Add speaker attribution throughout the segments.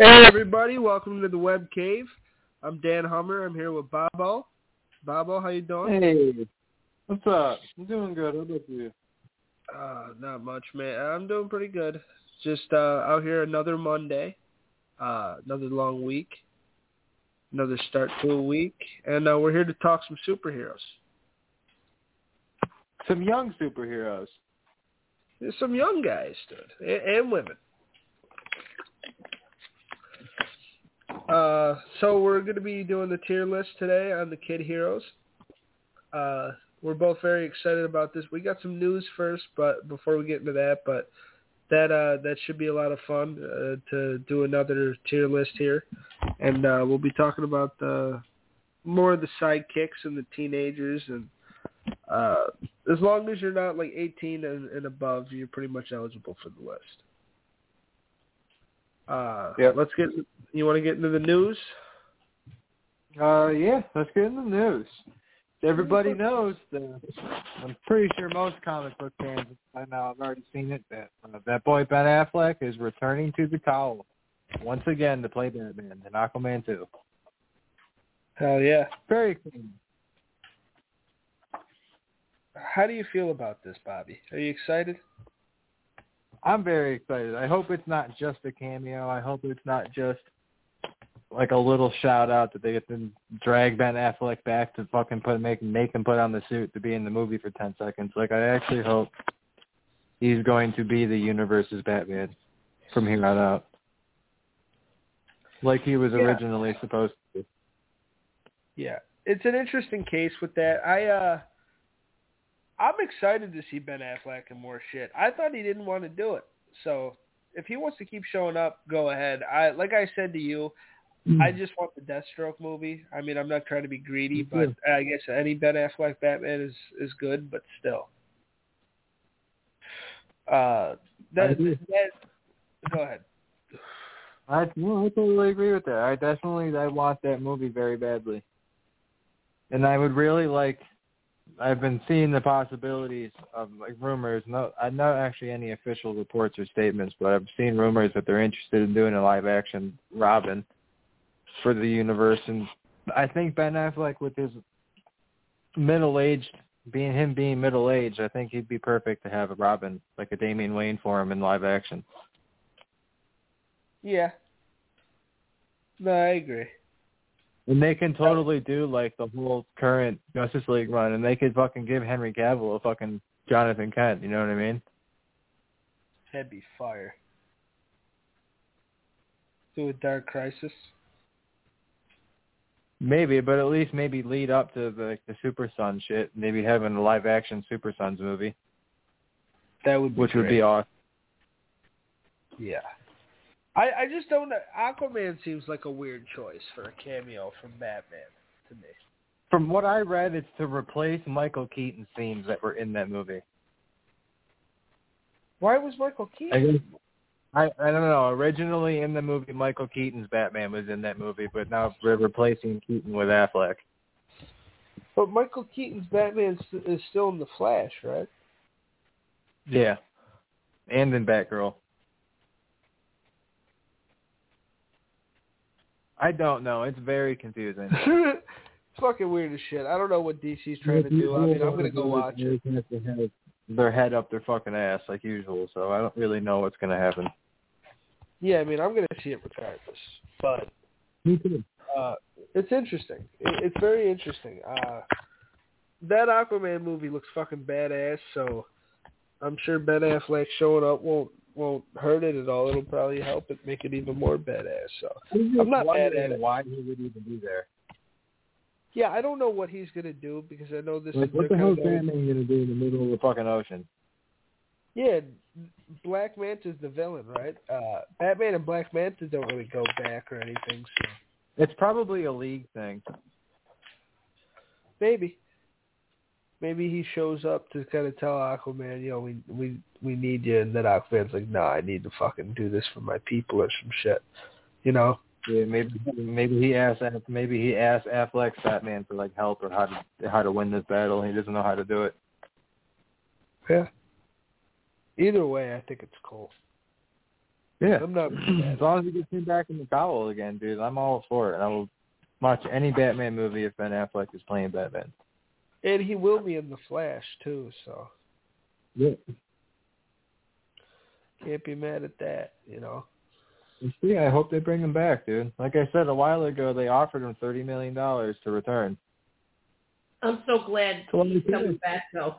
Speaker 1: Hey everybody, welcome to the Web Cave. I'm Dan Hummer. I'm here with Bobo. Bobo, how you doing?
Speaker 2: Hey, what's up? I'm doing good. How about you?
Speaker 1: Uh, not much, man. I'm doing pretty good. Just uh, out here another Monday, uh, another long week, another start to a week, and uh, we're here to talk some superheroes.
Speaker 2: Some young superheroes.
Speaker 1: There's some young guys, dude, and, and women. Uh, so we're going to be doing the tier list today on the kid heroes. Uh, we're both very excited about this. We got some news first, but before we get into that, but that uh, that should be a lot of fun uh, to do another tier list here, and uh, we'll be talking about the more of the sidekicks and the teenagers, and uh, as long as you're not like 18 and, and above, you're pretty much eligible for the list. Uh,
Speaker 2: Yep.
Speaker 1: Let's get. You want to get into the news?
Speaker 2: Uh, yeah, let's get in the news. Everybody knows that. I'm pretty sure most comic book fans by now have already seen it. That uh, that boy Ben Affleck is returning to the cowl once again to play Batman in Aquaman 2.
Speaker 1: Hell yeah!
Speaker 2: Very cool.
Speaker 1: How do you feel about this, Bobby? Are you excited?
Speaker 2: I'm very excited. I hope it's not just a cameo. I hope it's not just like a little shout out that they get to drag Ben Affleck back to fucking put make make him put on the suit to be in the movie for ten seconds. Like I actually hope he's going to be the universe's Batman from here on out. Like he was
Speaker 1: Yeah.
Speaker 2: originally supposed to.
Speaker 1: Yeah, it's an interesting case with that. I uh, I'm excited to see Ben Affleck in more shit. I thought he didn't want to do it, so if he wants to keep showing up, go ahead. I like I said to you, I just want the Deathstroke movie. I mean, I'm not trying to be greedy, but. I guess any Ben Affleck Batman is is good, but still. Uh, that, that go ahead.
Speaker 2: I no, I totally agree with that. I definitely I want that movie very badly. And I would really like I've been seeing the possibilities of like rumors, no uh, not actually any official reports or statements, but I've seen rumors that they're interested in doing a live action Robin for the universe and I think Ben Affleck with his middle aged being him being middle aged, I think he'd be perfect to have a Robin, like a Damian Wayne for him in live action.
Speaker 1: Yeah. No, I agree.
Speaker 2: And they can totally do like the whole current Justice League run, and they could fucking give Henry Cavill a fucking Jonathan Kent. You know what I mean?
Speaker 1: That'd be fire. Do a Dark Crisis.
Speaker 2: Maybe, but at least maybe lead up to the the Super Son shit. Maybe having a live action Super Sons movie,
Speaker 1: That would be
Speaker 2: which would be awesome.
Speaker 1: Yeah. I, I just don't know. Aquaman seems like a weird choice for a cameo from Batman to me.
Speaker 2: From what I read, it's to replace Michael Keaton's scenes that were in that movie.
Speaker 1: Why was Michael
Speaker 2: I
Speaker 1: Keaton?
Speaker 2: I I don't know. Originally in the movie, Michael Keaton's Batman was in that movie, but now we're replacing Keaton with Affleck.
Speaker 1: But Michael Keaton's Batman is still in the Flash, right?
Speaker 2: Yeah, and in Batgirl. I don't know. It's very confusing.
Speaker 1: fucking weird as shit. I don't know what DC's trying to do. I mean, I'm gonna go watch it.
Speaker 2: They have have Their head up their fucking ass like usual, so I don't really know what's gonna happen.
Speaker 1: Yeah, I mean, I'm gonna see it regardless. But
Speaker 2: Me too.
Speaker 1: uh, it's interesting. It, it's very interesting. Uh, that Aquaman movie looks fucking badass. So I'm sure Ben Affleck showing up won't won't hurt it at all. It'll probably help it make it even more badass. So I'm not mad at it.
Speaker 2: Why he would even be there?
Speaker 1: yeah, I don't know what he's gonna do because I know this
Speaker 2: Like,
Speaker 1: is
Speaker 2: what the hell is
Speaker 1: kinda
Speaker 2: Batman gonna do in the middle of the fucking ocean?
Speaker 1: Yeah, Black Manta's the villain, right? Uh, Batman and Black Manta don't really go back or anything. So
Speaker 2: It's probably a league thing.
Speaker 1: maybe. Maybe he shows up to kind of tell Aquaman, you know, we we we need you, and then Aquaman's like, no, I need to fucking do this for my people or some shit, you know?
Speaker 2: Yeah, maybe maybe he asked maybe he asked Affleck's Batman for like help or how to how to win this battle. He doesn't know how to do it.
Speaker 1: Yeah. Either way, I think it's cool.
Speaker 2: Yeah.
Speaker 1: I'm not.
Speaker 2: as long as he gets him back in the cowl again, dude, I'm all for it. I will watch any Batman movie if Ben Affleck is playing Batman.
Speaker 1: And he will be in the Flash too, so
Speaker 2: Yeah.
Speaker 1: can't be mad at that. You know.
Speaker 2: You See, I hope they bring him back, dude. Like I said a while ago, they offered him thirty million dollars to return.
Speaker 3: I'm so glad
Speaker 2: So let me
Speaker 3: he's coming back though.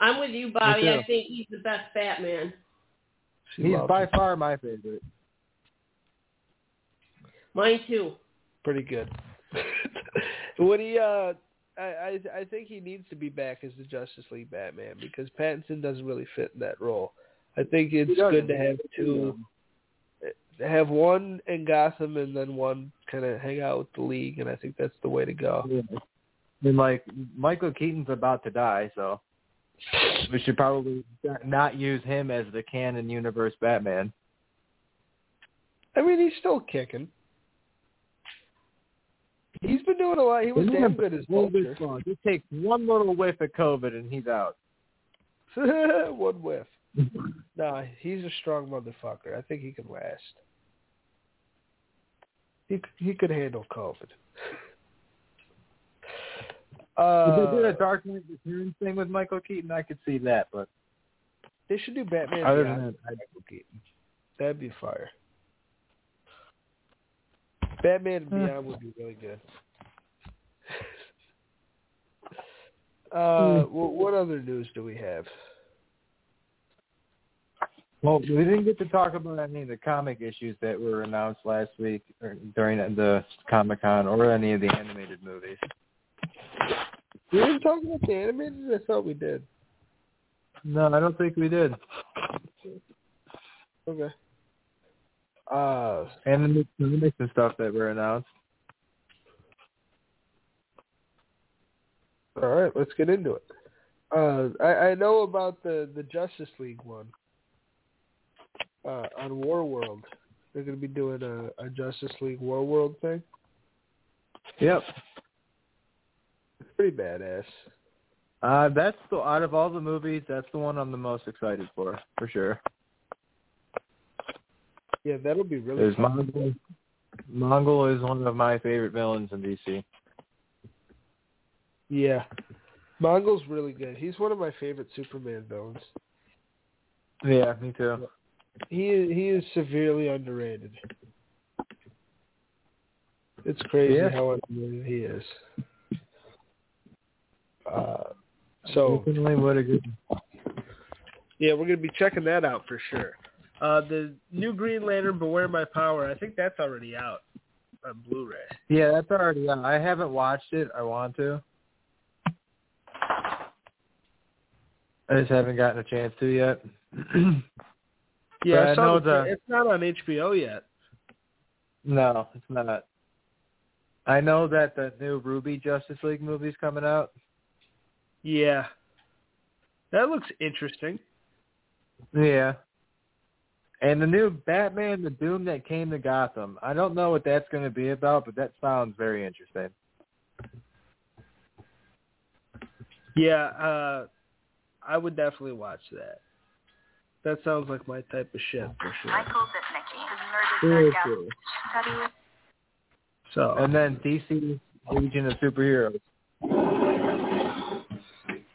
Speaker 3: I'm with you, Bobby. I think he's the best Batman.
Speaker 1: She
Speaker 2: He's by
Speaker 1: him.
Speaker 2: far my favorite.
Speaker 3: Mine too.
Speaker 1: pretty good. Would he? Uh, I, I I think he needs to be back as the Justice League Batman because Pattinson doesn't really fit in that role. I think it's good to have two, to have one in Gotham and then one kind of hang out with the League, and I think that's the way to go.
Speaker 2: Yeah. And like Michael Keaton's about to die, so we should probably not use him as the canon universe Batman.
Speaker 1: I mean, he's still kicking. He's been doing a lot. He was damn good as Vulture.
Speaker 2: Just takes one little whiff of COVID and he's out.
Speaker 1: one whiff. Nah, he's a strong motherfucker. I think he can last. He he could handle COVID.
Speaker 2: If they did a
Speaker 1: Uh,
Speaker 2: Dark Knight Returns thing with Michael Keaton, I could see that, but
Speaker 1: they should do Batman
Speaker 2: Other than
Speaker 1: Michael Keaton. That'd be fire. Batman
Speaker 2: Hmm.
Speaker 1: Beyond would be really good. Uh,
Speaker 2: Hmm.
Speaker 1: wh- what other news do we have?
Speaker 2: well, we didn't get to talk about any of the comic issues that were announced last week or during the Comic Con or any of the animated movies.
Speaker 1: We didn't talk about the animated. I thought we did.
Speaker 2: No, I don't think we did.
Speaker 1: Okay. Uh,
Speaker 2: And the new comics and stuff that were announced.
Speaker 1: all right, let's get into it. Uh, I, I know about the the Justice League one. Uh, on Warworld, they're going to be doing a, a Justice League Warworld thing.
Speaker 2: Yep.
Speaker 1: Pretty badass.
Speaker 2: Uh, that's the out of all the movies, that's the one I'm the most excited for, for sure.
Speaker 1: Yeah, that'll be really fun.
Speaker 2: Mongul, Mongul is one of my favorite villains in DC.
Speaker 1: Yeah, Mongul's really good. He's one of my favorite Superman villains.
Speaker 2: Yeah, me too.
Speaker 1: He is, he is severely underrated. It's crazy
Speaker 2: Yeah.
Speaker 1: how underrated he is. Uh, so
Speaker 2: Definitely
Speaker 1: yeah, we're gonna be checking that out for sure. Uh, the new Green Lantern, Beware My Power. I think that's already out on Blu-ray.
Speaker 2: Yeah, that's already out. I haven't watched it. I want to. I just haven't gotten a chance to yet.
Speaker 1: Yeah, I
Speaker 2: I
Speaker 1: saw
Speaker 2: know
Speaker 1: the,
Speaker 2: the-
Speaker 1: it's not on HBO yet.
Speaker 2: no, it's not. I know that the new RWBY Justice League movie's coming out.
Speaker 1: Yeah, that looks interesting.
Speaker 2: Yeah. And the new Batman, the Doom that came to Gotham. I don't know what that's going to be about, but that sounds very interesting.
Speaker 1: Yeah, uh, I would definitely watch that. That sounds like my type of shit for sure.
Speaker 4: Michael Zipnicki has
Speaker 2: Very
Speaker 4: murdered
Speaker 2: cool.
Speaker 4: Study
Speaker 1: So
Speaker 2: And then DC Legion of Superheroes.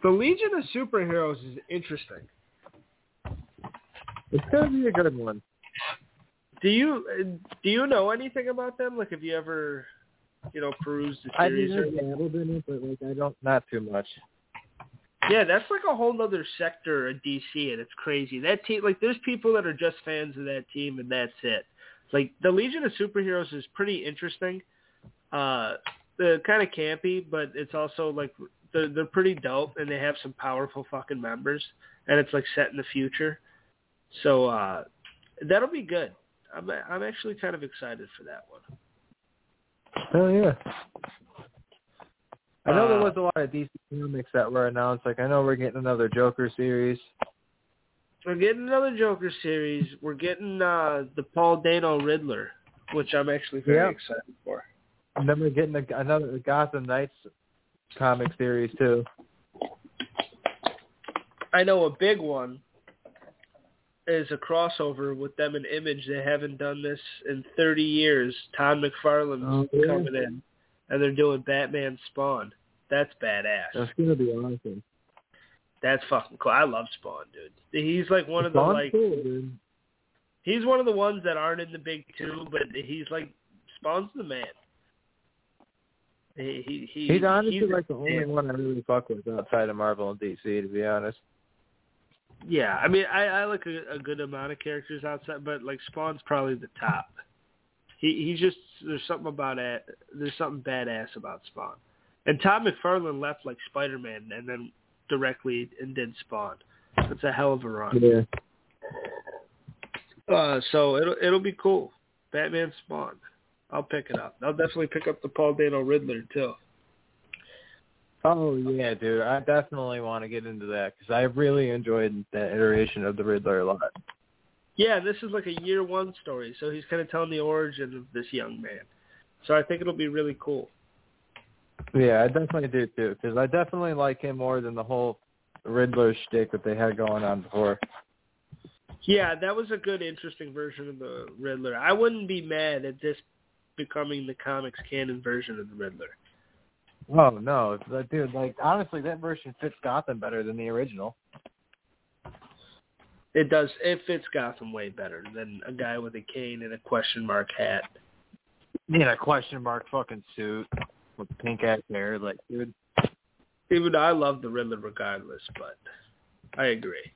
Speaker 1: The Legion of Superheroes is interesting.
Speaker 2: It's going to be a good one.
Speaker 1: Do you do you know anything about them? Like, have you ever, you know, perused the
Speaker 2: I
Speaker 1: series?
Speaker 2: mean,
Speaker 1: or
Speaker 2: I've dabbled in it, but like I don't, not too much.
Speaker 1: Yeah, that's like a whole other sector of DC, and it's crazy. That team, like, there's people that are just fans of that team, and that's it. Like, the Legion of Superheroes is pretty interesting. Uh, they're kind of campy, but it's also like they're they're pretty dope, and they have some powerful fucking members, and it's like set in the future. So uh, that'll be good. I'm I'm actually kind of excited for that one.
Speaker 2: Oh yeah. I know there
Speaker 1: Uh,
Speaker 2: was a lot of DC comics that were announced. Like I know we're getting another Joker series.
Speaker 1: We're getting another Joker series. We're getting uh, the Paul Dano Riddler, which I'm actually very
Speaker 2: Yeah.
Speaker 1: excited for.
Speaker 2: And then we're getting a, another Gotham Knights comic series too.
Speaker 1: I know a big one is a crossover with them and Image. They haven't done this in 30 years. Todd McFarlane's
Speaker 2: Oh, yeah.
Speaker 1: coming in, and they're doing Batman Spawn. That's badass.
Speaker 2: That's gonna be awesome.
Speaker 1: That's fucking cool. I love Spawn, dude. He's like one of the
Speaker 2: Spawn's
Speaker 1: like
Speaker 2: cool,
Speaker 1: he's one of the ones that aren't in the big two, but he's like Spawn's the man. He he, he
Speaker 2: He's honestly
Speaker 1: he's-
Speaker 2: like the only
Speaker 1: yeah.
Speaker 2: one I really fuck with outside of Marvel and DC, to be honest.
Speaker 1: Yeah, I mean, I, I like a, a good amount of characters outside, but like Spawn's probably the top. He he's just there's something about it. There's something badass about Spawn. And Todd McFarlane left like Spider Man and then directly and did Spawn. That's a hell of a run.
Speaker 2: Yeah.
Speaker 1: Uh, so it'll it'll be cool. Batman Spawn. I'll pick it up. I'll definitely pick up the Paul Dano Riddler too.
Speaker 2: Oh yeah, dude. I definitely want to get into that because I really enjoyed that iteration of the Riddler a lot.
Speaker 1: Yeah, this is like a year one story, so he's kind of telling the origin of this young man. So I think it'll be really cool.
Speaker 2: Yeah, I definitely do too because I definitely like him more than the whole Riddler shtick that they had going on before.
Speaker 1: Yeah, that was a good, interesting version of the Riddler. I wouldn't be mad at this becoming the comics canon version of the Riddler.
Speaker 2: Oh no, that dude! Like honestly, that version fits Gotham better than the original.
Speaker 1: It does. It fits Gotham way better than a guy with a cane and a question mark hat.
Speaker 2: Yeah, a question mark fucking suit with pink ass hair, like dude.
Speaker 1: Even I love the Riddler regardless, but I agree.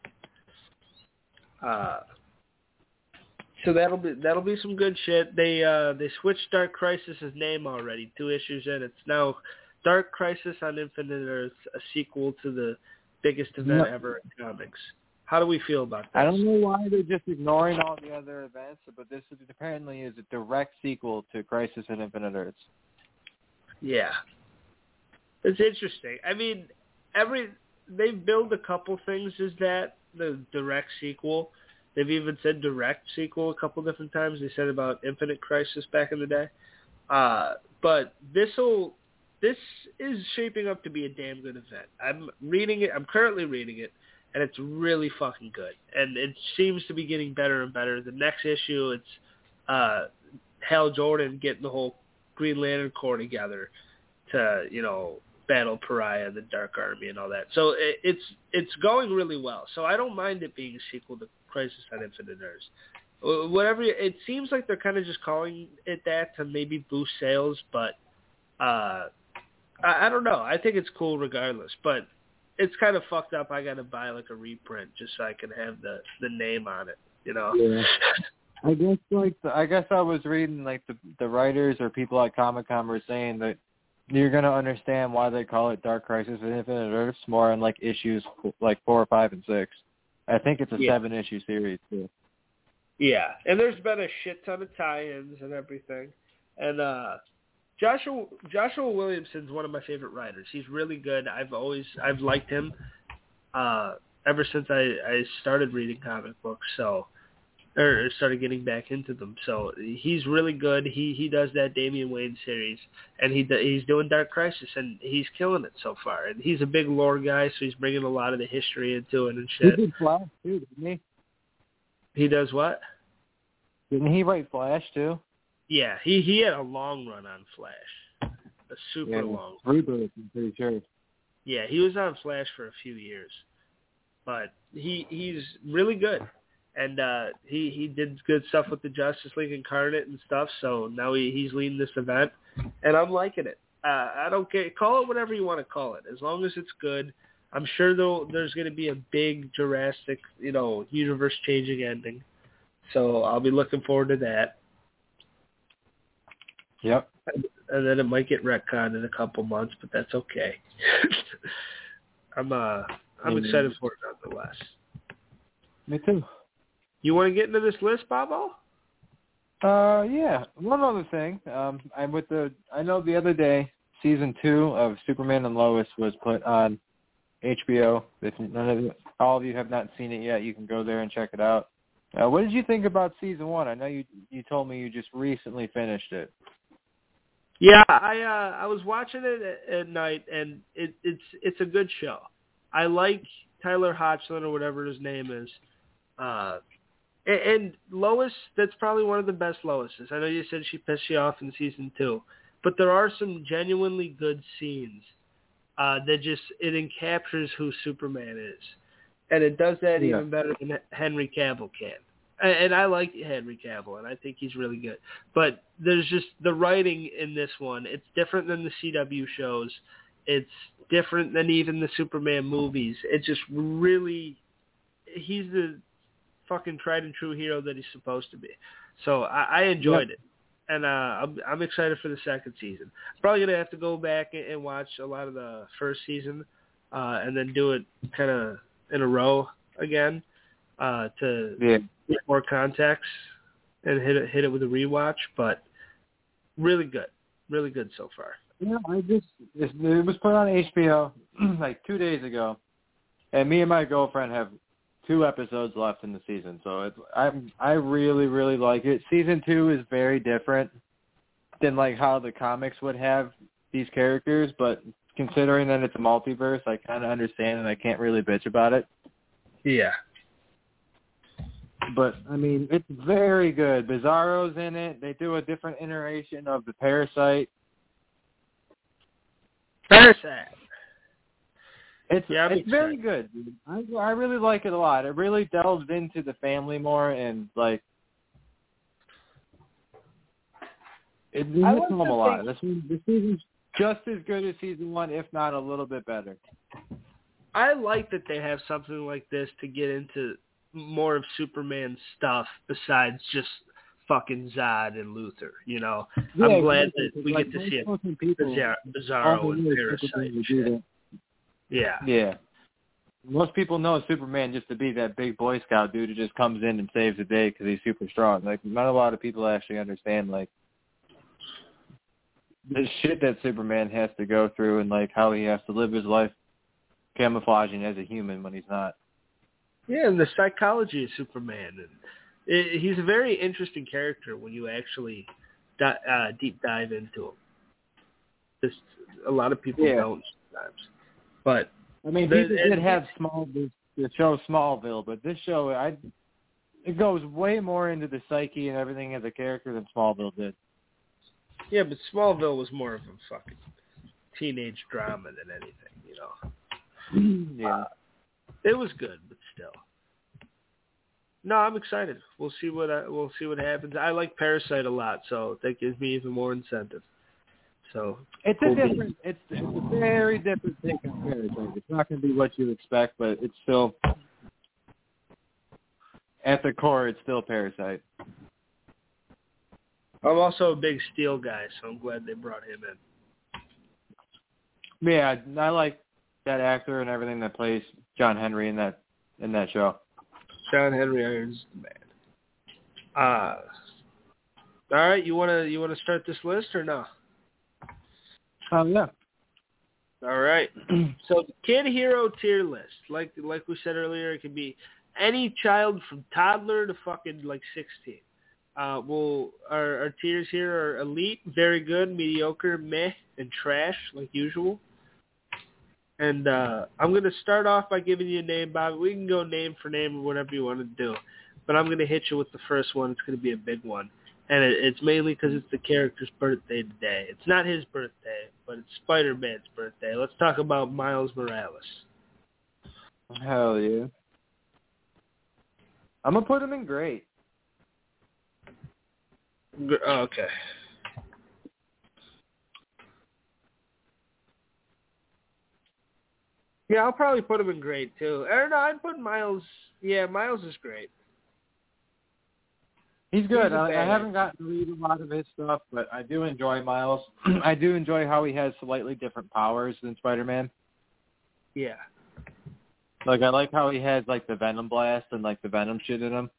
Speaker 1: Uh, so that'll be that'll be some good shit. They uh they switched Dark Crisis's name already, two issues in. It's now Dark Crisis on Infinite Earth, a sequel to the biggest event
Speaker 2: Yeah.
Speaker 1: ever in comics. How do we feel about this?
Speaker 2: I don't know why they're just ignoring all the other events, but this is, apparently is a direct sequel to Crisis on Infinite Earths.
Speaker 1: Yeah. It's interesting. I mean, every they've built a couple things as that the direct sequel. They've even said direct sequel a couple different times. They said about Infinite Crisis back in the day. Uh, but this'll this is shaping up to be a damn good event. I'm reading it. I'm currently reading it, and it's really fucking good. And it seems to be getting better and better. The next issue, it's uh, Hal Jordan getting the whole Green Lantern Corps together to you know battle Pariah, the Dark Army, and all that. So it, it's it's going really well. So I don't mind it being a sequel to Crisis on Infinite Earths. Whatever it seems like they're kind of just calling it that to maybe boost sales, but uh, I, I don't know. I think it's cool regardless, but it's kind of fucked up. I got to buy like a reprint just so I can have the the name on it. You know.
Speaker 2: Yeah. I guess like the, I guess I was reading like the the writers or people at Comic Con were saying that you're gonna understand why they call it Dark Crisis and Infinite Earths more in like issues like four, five, and six. I think it's a
Speaker 1: Yeah.
Speaker 2: seven issue series too.
Speaker 1: Yeah, and there's been a shit ton of tie-ins and everything. And uh Joshua Joshua Williamson's one of my favorite writers. He's really good. I've always I've liked him uh ever since I I started reading comic books. So or started getting back into them. So he's really good. He he does that Damian Wayne series, and he he's doing Dark Crisis, and he's killing it so far. And he's a big lore guy, so he's bringing a lot of the history into it and shit.
Speaker 2: He did Flash too, didn't
Speaker 1: He He does what?
Speaker 2: Didn't he write Flash too?
Speaker 1: Yeah, he he had a long run on Flash, a super
Speaker 2: Yeah,
Speaker 1: long.
Speaker 2: Rebirth, I'm pretty sure.
Speaker 1: Yeah, he was on Flash for a few years, but he he's really good, and uh he he did good stuff with the Justice League Incarnate and stuff. So now he he's leading this event, and I'm liking it. Uh, I don't care. Call it whatever you want to call it, as long as it's good. I'm sure though there's going to be a big Jurassic, you know, universe changing ending. So I'll be looking forward to that.
Speaker 2: Yep.
Speaker 1: and then it might get retconned in a couple months, but that's okay. I'm uh I'm excited for it nonetheless.
Speaker 2: Me too.
Speaker 1: You want to get into this list, Bobo?
Speaker 2: Uh, yeah. One other thing. Um, I'm with the. I know the other day, season two of Superman and Lois was put on HBO. If none of you, all of you have not seen it yet, you can go there and check it out. Uh, what did you think about season one? I know you you told me you just recently finished it.
Speaker 1: Yeah, I uh I was watching it at, at night, and it it's it's a good show. I like Tyler Hoechlin or whatever his name is. Uh, And, and Lois, that's probably one of the best Loises. I know you said she pissed you off in season two, but there are some genuinely good scenes uh, that just it encaptures who Superman is, and it does that
Speaker 2: Yeah.
Speaker 1: even better than Henry Cavill can. And, and I like Henry Cavill, and I think he's really good. But there's just the writing in this one. It's different than the CW shows. It's different than even the Superman movies. It's just really, he's the fucking tried and true hero that he's supposed to be. So I, I enjoyed it, and uh, I'm, I'm excited for the second season. Probably gonna have to go back and, and watch a lot of the first season, uh, and then do it kind of in a row again uh, to
Speaker 2: Yeah.
Speaker 1: get more context and hit it hit it with a rewatch. But really good, really good so far.
Speaker 2: Yeah, I just it was put on HBO like two days ago, and me and my girlfriend have two episodes left in the season. So it's I I really really like it. Season two is very different than like how the comics would have these characters, but considering that it's a multiverse, I kind of understand and I can't really bitch about it.
Speaker 1: Yeah.
Speaker 2: But I mean, it's very good. Bizarro's in it. They do a different iteration of the Parasite.
Speaker 1: Parasite.
Speaker 2: It's
Speaker 1: Yeah,
Speaker 2: it's very good. Dude. I I really like it a lot. It really delves into the family more and like it hits
Speaker 1: I like
Speaker 2: home a lot. This this season's just as good as season one, if not a little bit better.
Speaker 1: I like that they have something like this to get into more of Superman's stuff besides just fucking Zod and Luthor. You know, I'm glad that we get to see it. Bizarro, Bizarro and
Speaker 2: they know is
Speaker 1: Parasite. Yeah.
Speaker 2: Yeah. Most people know Superman just to be that big Boy Scout dude who just comes in and saves the day because he's super strong. Like, not a lot of people actually understand, like, the shit that Superman has to go through and, like, how he has to live his life camouflaging as a human when he's not.
Speaker 1: Yeah, and the psychology of Superman, and it, he's a very interesting character when you actually di- uh, deep dive into him. Just a lot of people
Speaker 2: Yeah.
Speaker 1: don't sometimes, but
Speaker 2: I mean,
Speaker 1: The-
Speaker 2: people
Speaker 1: and-
Speaker 2: did have small the, the show Smallville, but this show, I it goes way more into the psyche and everything as a character than Smallville did.
Speaker 1: yeah, but Smallville was more of a fucking teenage drama than anything, you know.
Speaker 2: yeah.
Speaker 1: Uh, it was good, but still. No, I'm excited. We'll see what I, we'll see what happens. I like Parasite a lot, so that gives me even more incentive. So
Speaker 2: It's
Speaker 1: Cool
Speaker 2: a different. It's, it's a very different take on Parasite. It's not going to be what you expect, but it's still at the core. It's still Parasite.
Speaker 1: I'm also a big Steel guy, so I'm glad they brought him in.
Speaker 2: Yeah, I like that actor and everything that plays John Henry in that in that show.
Speaker 1: John Henry Irons is the man. Uh all right, you wanna you wanna start this list or no?
Speaker 2: Oh yeah.
Speaker 1: All right. So the kid hero tier list, like like we said earlier, it can be any child from toddler to fucking like sixteen. Uh, well, our, our tiers here are elite, very good, mediocre, meh, and trash, like usual. And uh, I'm to start off by giving you a name, Bobby. We can go name for name or whatever you want to do. But I'm to hit you with the first one. It's to be a big one. And it, it's mainly because it's the character's birthday today. It's not his birthday, but it's Spider-Man's birthday. Let's talk about Miles Morales.
Speaker 2: Hell yeah. I'm gonna put him in great.
Speaker 1: Gr- oh, okay. Yeah, I'll probably put him in great too. Or no, I'd put Miles. Yeah, Miles is great.
Speaker 2: He's good.
Speaker 1: He's
Speaker 2: I, I haven't gotten to read a lot of his stuff, but I do enjoy Miles. I do enjoy how he has slightly different powers than Spider-Man.
Speaker 1: Yeah.
Speaker 2: Like I like how he has like the Venom blast and like the Venom shit in him.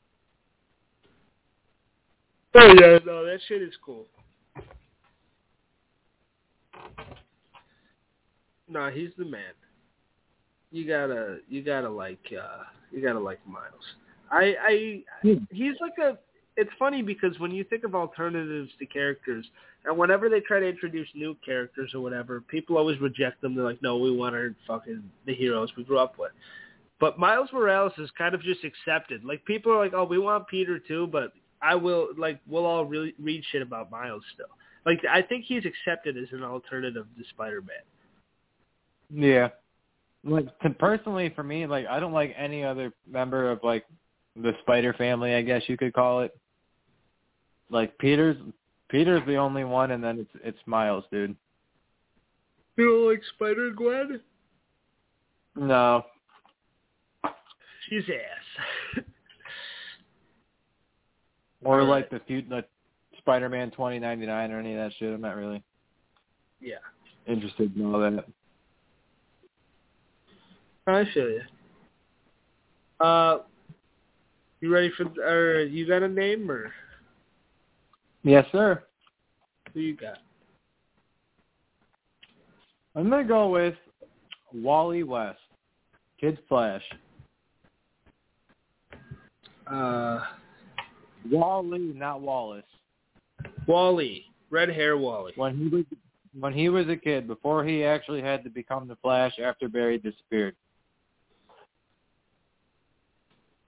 Speaker 1: Oh yeah, no, that shit is cool. No, he's the man. You gotta, you gotta like, uh, you gotta like Miles. I, I, he's like a. It's funny because when you think of alternatives to characters, and whenever they try to introduce new characters or whatever, people always reject them. They're like, "No, we want our fucking the heroes we grew up with." But Miles Morales is kind of just accepted. Like people are like, "Oh, we want Peter too," but I will like we'll all really read shit about Miles still. Like I think he's accepted as an alternative to Spider-Man.
Speaker 2: Yeah. Like to, personally for me, like I don't like any other member of like the Spider family, I guess you could call it. Like Peter's Peter's the only one and then it's it's Miles, dude.
Speaker 1: You don't like Spider Gwen?
Speaker 2: No.
Speaker 1: She's ass.
Speaker 2: Or like the few the Spider Man twenty ninety nine or any of that shit. I'm not really
Speaker 1: yeah.
Speaker 2: interested in all that.
Speaker 1: I feel you. Uh, you ready for? Or you got a name or
Speaker 2: Yes, sir.
Speaker 1: who you got?
Speaker 2: I'm gonna go with Wally West, Kid Flash.
Speaker 1: Uh,
Speaker 2: Wally, not Wallace.
Speaker 1: Wally, red hair Wally.
Speaker 2: When he was when he was a kid, before he actually had to become the Flash after Barry disappeared.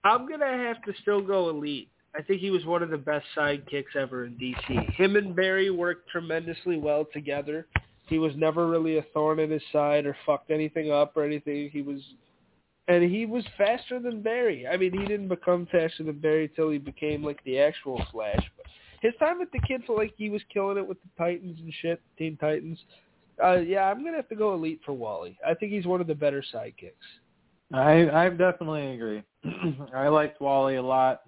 Speaker 1: I'm gonna have to still go Elite. I think he was one of the best sidekicks ever in DC. Him and Barry worked tremendously well together. He was never really a thorn in his side or fucked anything up or anything. He was, and he was faster than Barry. I mean, he didn't become faster than Barry till he became like the actual Flash. But his time with the kids, like he was killing it with the Titans and shit, Teen Titans. Uh, yeah, I'm gonna have to go Elite for Wally. I think he's one of the better sidekicks.
Speaker 2: I I definitely agree. I liked Wally a lot.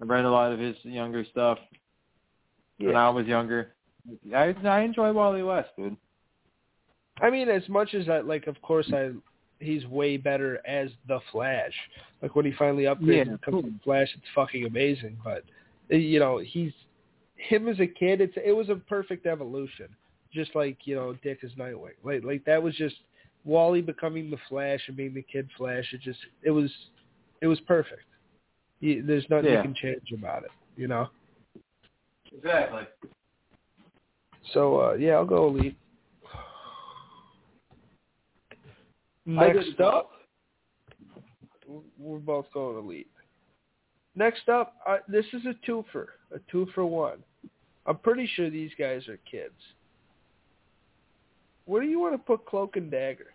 Speaker 2: I read a lot of his younger stuff when I was younger. I I enjoy Wally West, dude.
Speaker 1: I mean, as much as I like, of course, I he's way better as the Flash. Like when he finally upgrades
Speaker 2: Yeah,
Speaker 1: and becomes the Flash, it's fucking amazing. But you know, he's him as a kid. It's it was a perfect evolution, just like you know Dick is Nightwing. Like like that was just Wally becoming the Flash and being the Kid Flash. It just it was it was perfect. You, there's nothing
Speaker 2: Yeah.
Speaker 1: you can change about it. You know.
Speaker 2: Exactly.
Speaker 1: So uh yeah, I'll go Elite. Next up, we're both going Elite. Next up, uh, this is a twofer, a two for one. I'm pretty sure these guys are kids. Where do you want to put Cloak and Dagger?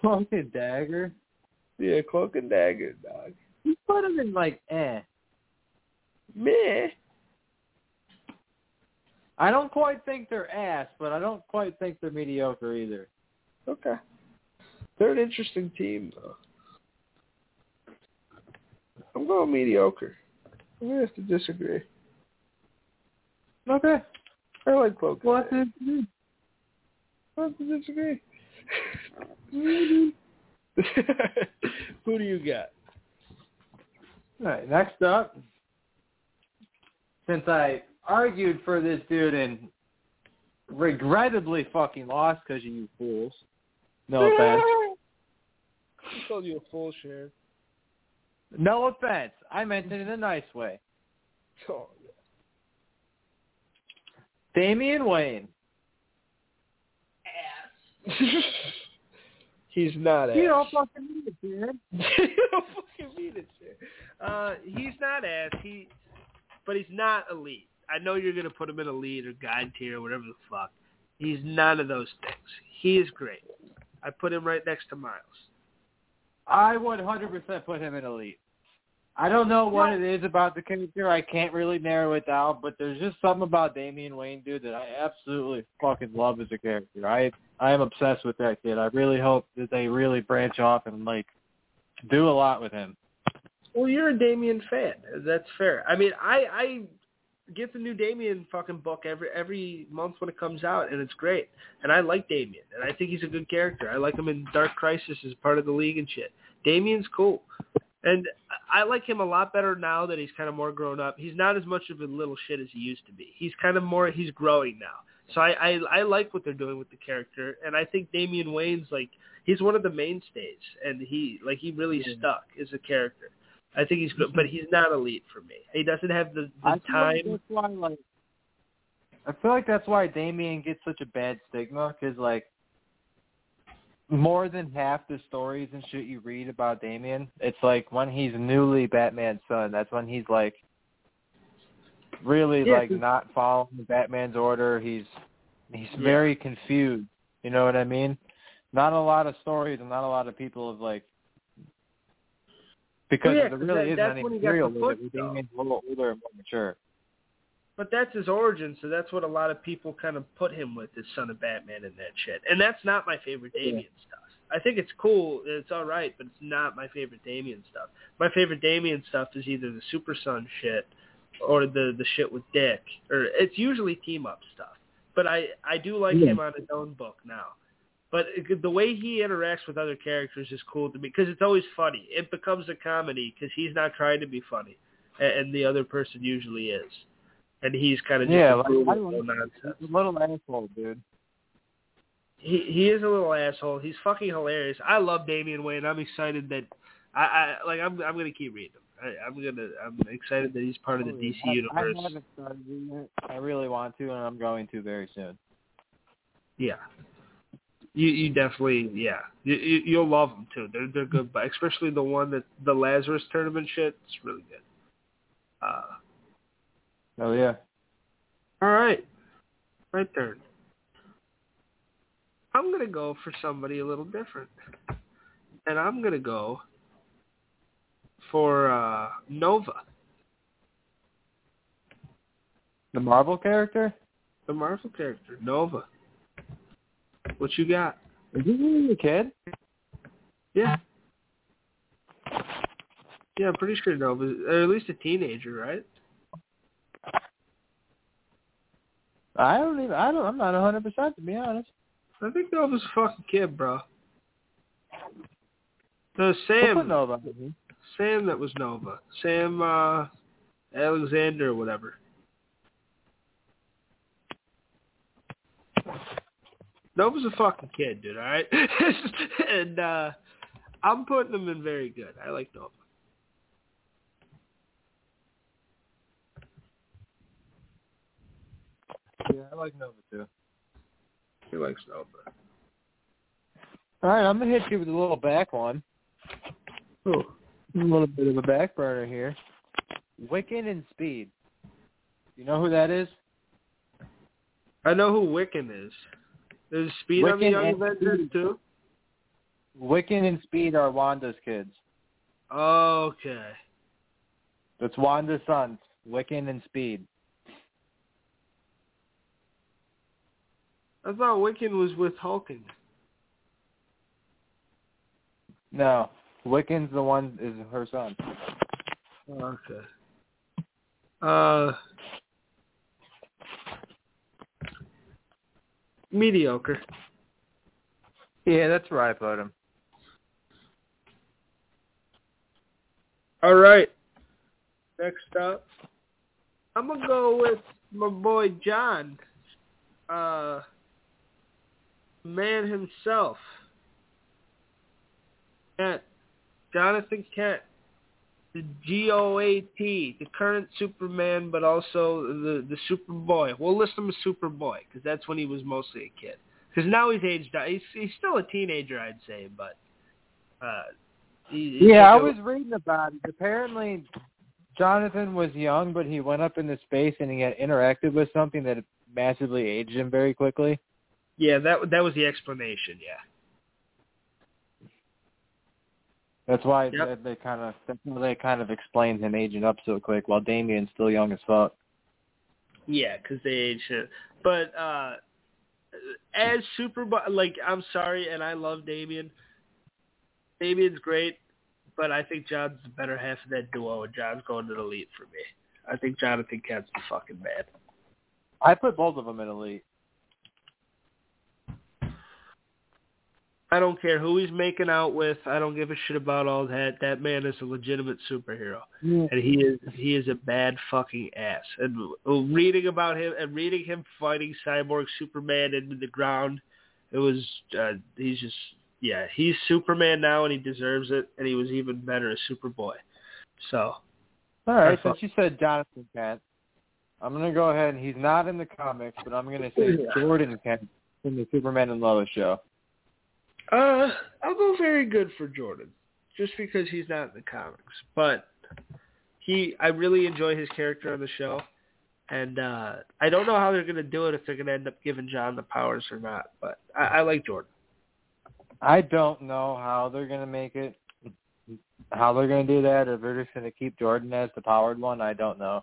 Speaker 2: Cloak and Dagger.
Speaker 1: Yeah, Cloak and Dagger, dog.
Speaker 2: You put him in like eh.
Speaker 1: Meh.
Speaker 2: I don't quite think they're ass, but I don't quite think they're mediocre either.
Speaker 1: Okay. They're an interesting team, though. I'm going mediocre. I'm gonna have to disagree.
Speaker 2: Okay.
Speaker 1: I like Cloak.
Speaker 2: What is
Speaker 1: I have to disagree. Who do you got?
Speaker 2: All right, next up, since I argued for this dude and regrettably fucking lost because you fools. No offense.
Speaker 1: I called you a fool, Sharon.
Speaker 2: No offense. I meant it in a nice way.
Speaker 1: Oh, yeah.
Speaker 2: Damian Wayne.
Speaker 1: He's not ass.
Speaker 2: You don't fucking need it, dude.
Speaker 1: you don't fucking mean it, Sharon. Uh, he's not ass. He, but he's not elite. I know you're gonna put him in elite or god tier or whatever the fuck. He's none of those things. He is great. I put him right next to Miles.
Speaker 2: I would 100% put him in elite. I don't know what it is about the character. I can't really narrow it down, but there's just something about Damian Wayne, dude, that I absolutely fucking love as a character. I I am obsessed with that kid. I really hope that they really branch off and like do a lot with him.
Speaker 1: Well, you're a Damian fan. That's fair. I mean, I I get the new Damian fucking book every every month when it comes out, and it's great. And I like Damian, and I think he's a good character. I like him in Dark Crisis as part of the league and shit. Damian's cool, and I I like him a lot better now that he's kind of more grown up. He's not as much of a little shit as he used to be. He's kind of more. He's growing now. So I I, I like what they're doing with the character, and I think Damian Wayne's like he's one of the mainstays, and he like he really
Speaker 2: Yeah.
Speaker 1: stuck as a character. I think he's good, but he's not elite for me. He doesn't have the,
Speaker 2: I
Speaker 1: the
Speaker 2: like
Speaker 1: time.
Speaker 2: that's why, like, I feel like that's why Damian gets such a bad stigma because, like, more than half the stories and shit you read about Damian, it's like when he's newly Batman's son. That's when he's like really
Speaker 1: Yeah,
Speaker 2: like not following Batman's order. He's he's
Speaker 1: Yeah.
Speaker 2: very confused. You know what I mean? Not a lot of stories and not a lot of people have like because
Speaker 1: Well, yeah,
Speaker 2: there really
Speaker 1: that-
Speaker 2: isn't any material with it. A little older and more mature.
Speaker 1: But that's his origin, so that's what a lot of people kind of put him with, is Son of Batman and that shit. And that's not my favorite Damian stuff. I think it's cool, it's all right, but it's not my favorite Damian stuff. My favorite Damian stuff is either the Super Son shit or the the shit with Dick, or it's usually team up stuff. But I I do like
Speaker 2: Yeah.
Speaker 1: him on his own book now. But it, the way he interacts with other characters is cool to me because it's always funny. It becomes a comedy because he's not trying to be funny, and, and the other person usually is and he's kind of just
Speaker 2: Yeah,
Speaker 1: a
Speaker 2: like, I
Speaker 1: no nonsense.
Speaker 2: He's a little asshole, dude.
Speaker 1: He he is a little asshole. He's fucking hilarious. I love Damian Wayne. I'm excited that I, I like I'm I'm gonna keep reading him. I, I'm gonna I'm excited that he's part of the DC
Speaker 2: I,
Speaker 1: universe.
Speaker 2: I haven't started reading it. I really want to, and I'm going to very soon.
Speaker 1: Yeah. You you definitely yeah you, you you'll love them too. They're they're good, but especially the one that the Lazarus tournament shit. It's really good. Uh,
Speaker 2: Oh yeah.
Speaker 1: all right, my turn. I'm gonna go for somebody a little different, and I'm gonna go for uh, Nova,
Speaker 2: The Marvel character?
Speaker 1: the Marvel character Nova. What you got?
Speaker 2: Is he really a kid?
Speaker 1: Yeah. Yeah, I'm pretty sure Nova, or at least a teenager, right?
Speaker 2: I don't even. I don't. I'm not a hundred percent to be honest.
Speaker 1: I think Nova's a fucking kid, bro. The Sam,
Speaker 2: Nova.
Speaker 1: Sam that was Nova, Sam uh, Alexander or whatever. Nova's a fucking kid, dude. All right, and uh, I'm putting him in very good. I like Nova.
Speaker 2: Yeah, I like Nova too.
Speaker 1: He likes Nova.
Speaker 2: All right, I'm gonna hit you with a little back one.
Speaker 1: Oh,
Speaker 2: A little bit of a back burner here. Wiccan and Speed. You know who that is?
Speaker 1: I know who Wiccan is. There's Speed on the Young Avengers too.
Speaker 2: Wiccan and Speed are Wanda's kids.
Speaker 1: Okay.
Speaker 2: That's Wanda's sons. Wiccan and Speed.
Speaker 1: I thought Wiccan was with Hulking.
Speaker 2: No, Wiccan's the one is her son.
Speaker 1: Okay. Uh, mediocre.
Speaker 2: Yeah, that's where I put him.
Speaker 1: All right. Next up, I'm gonna go with my boy John, uh, man himself, Kent, Jonathan Kent, the G-O-A-T, the current Superman, but also the the Superboy. We'll list him as Superboy because that's when he was mostly a kid. Because now he's aged out. He's he's still a teenager, I'd say, but uh, he,
Speaker 2: Yeah, I was reading about it. Apparently, Jonathan was young, but he went up into space and he had interacted with something that massively aged him very quickly.
Speaker 1: Yeah, that that was the explanation. Yeah.
Speaker 2: That's why
Speaker 1: Yep.
Speaker 2: they, they kind of that's why they kind of explained him aging up so quick, while Damian's still young as fuck.
Speaker 1: Yeah, because they age it. But uh as super, like I'm sorry, and I love Damian. Damian's great, but I think John's the better half of that duo, and John's going to the lead for me. I think Jonathan Kent's the fucking man.
Speaker 2: I put both of them in elite.
Speaker 1: I don't care who he's making out with. I don't give a shit about all that. That man is a legitimate superhero. and he is he is a bad fucking ass. And reading about him and reading him fighting Cyborg Superman into the ground, it was uh, he's just yeah he's Superman now and he deserves it. And he was even better as Superboy. So
Speaker 2: All right, since you said Jonathan Kent, I'm gonna go ahead and he's not in the comics, but I'm gonna say Jordan Kent from the Superman and Lois show.
Speaker 1: Uh, I'll go very good for Jordan, just because he's not in the comics. But he, I really enjoy his character on the show, and uh I don't know how they're gonna do it if they're gonna end up giving John the powers or not. But I, I like Jordan.
Speaker 2: I don't know how they're gonna make it, how they're gonna do that. If they're just gonna keep Jordan as the powered one, I don't know.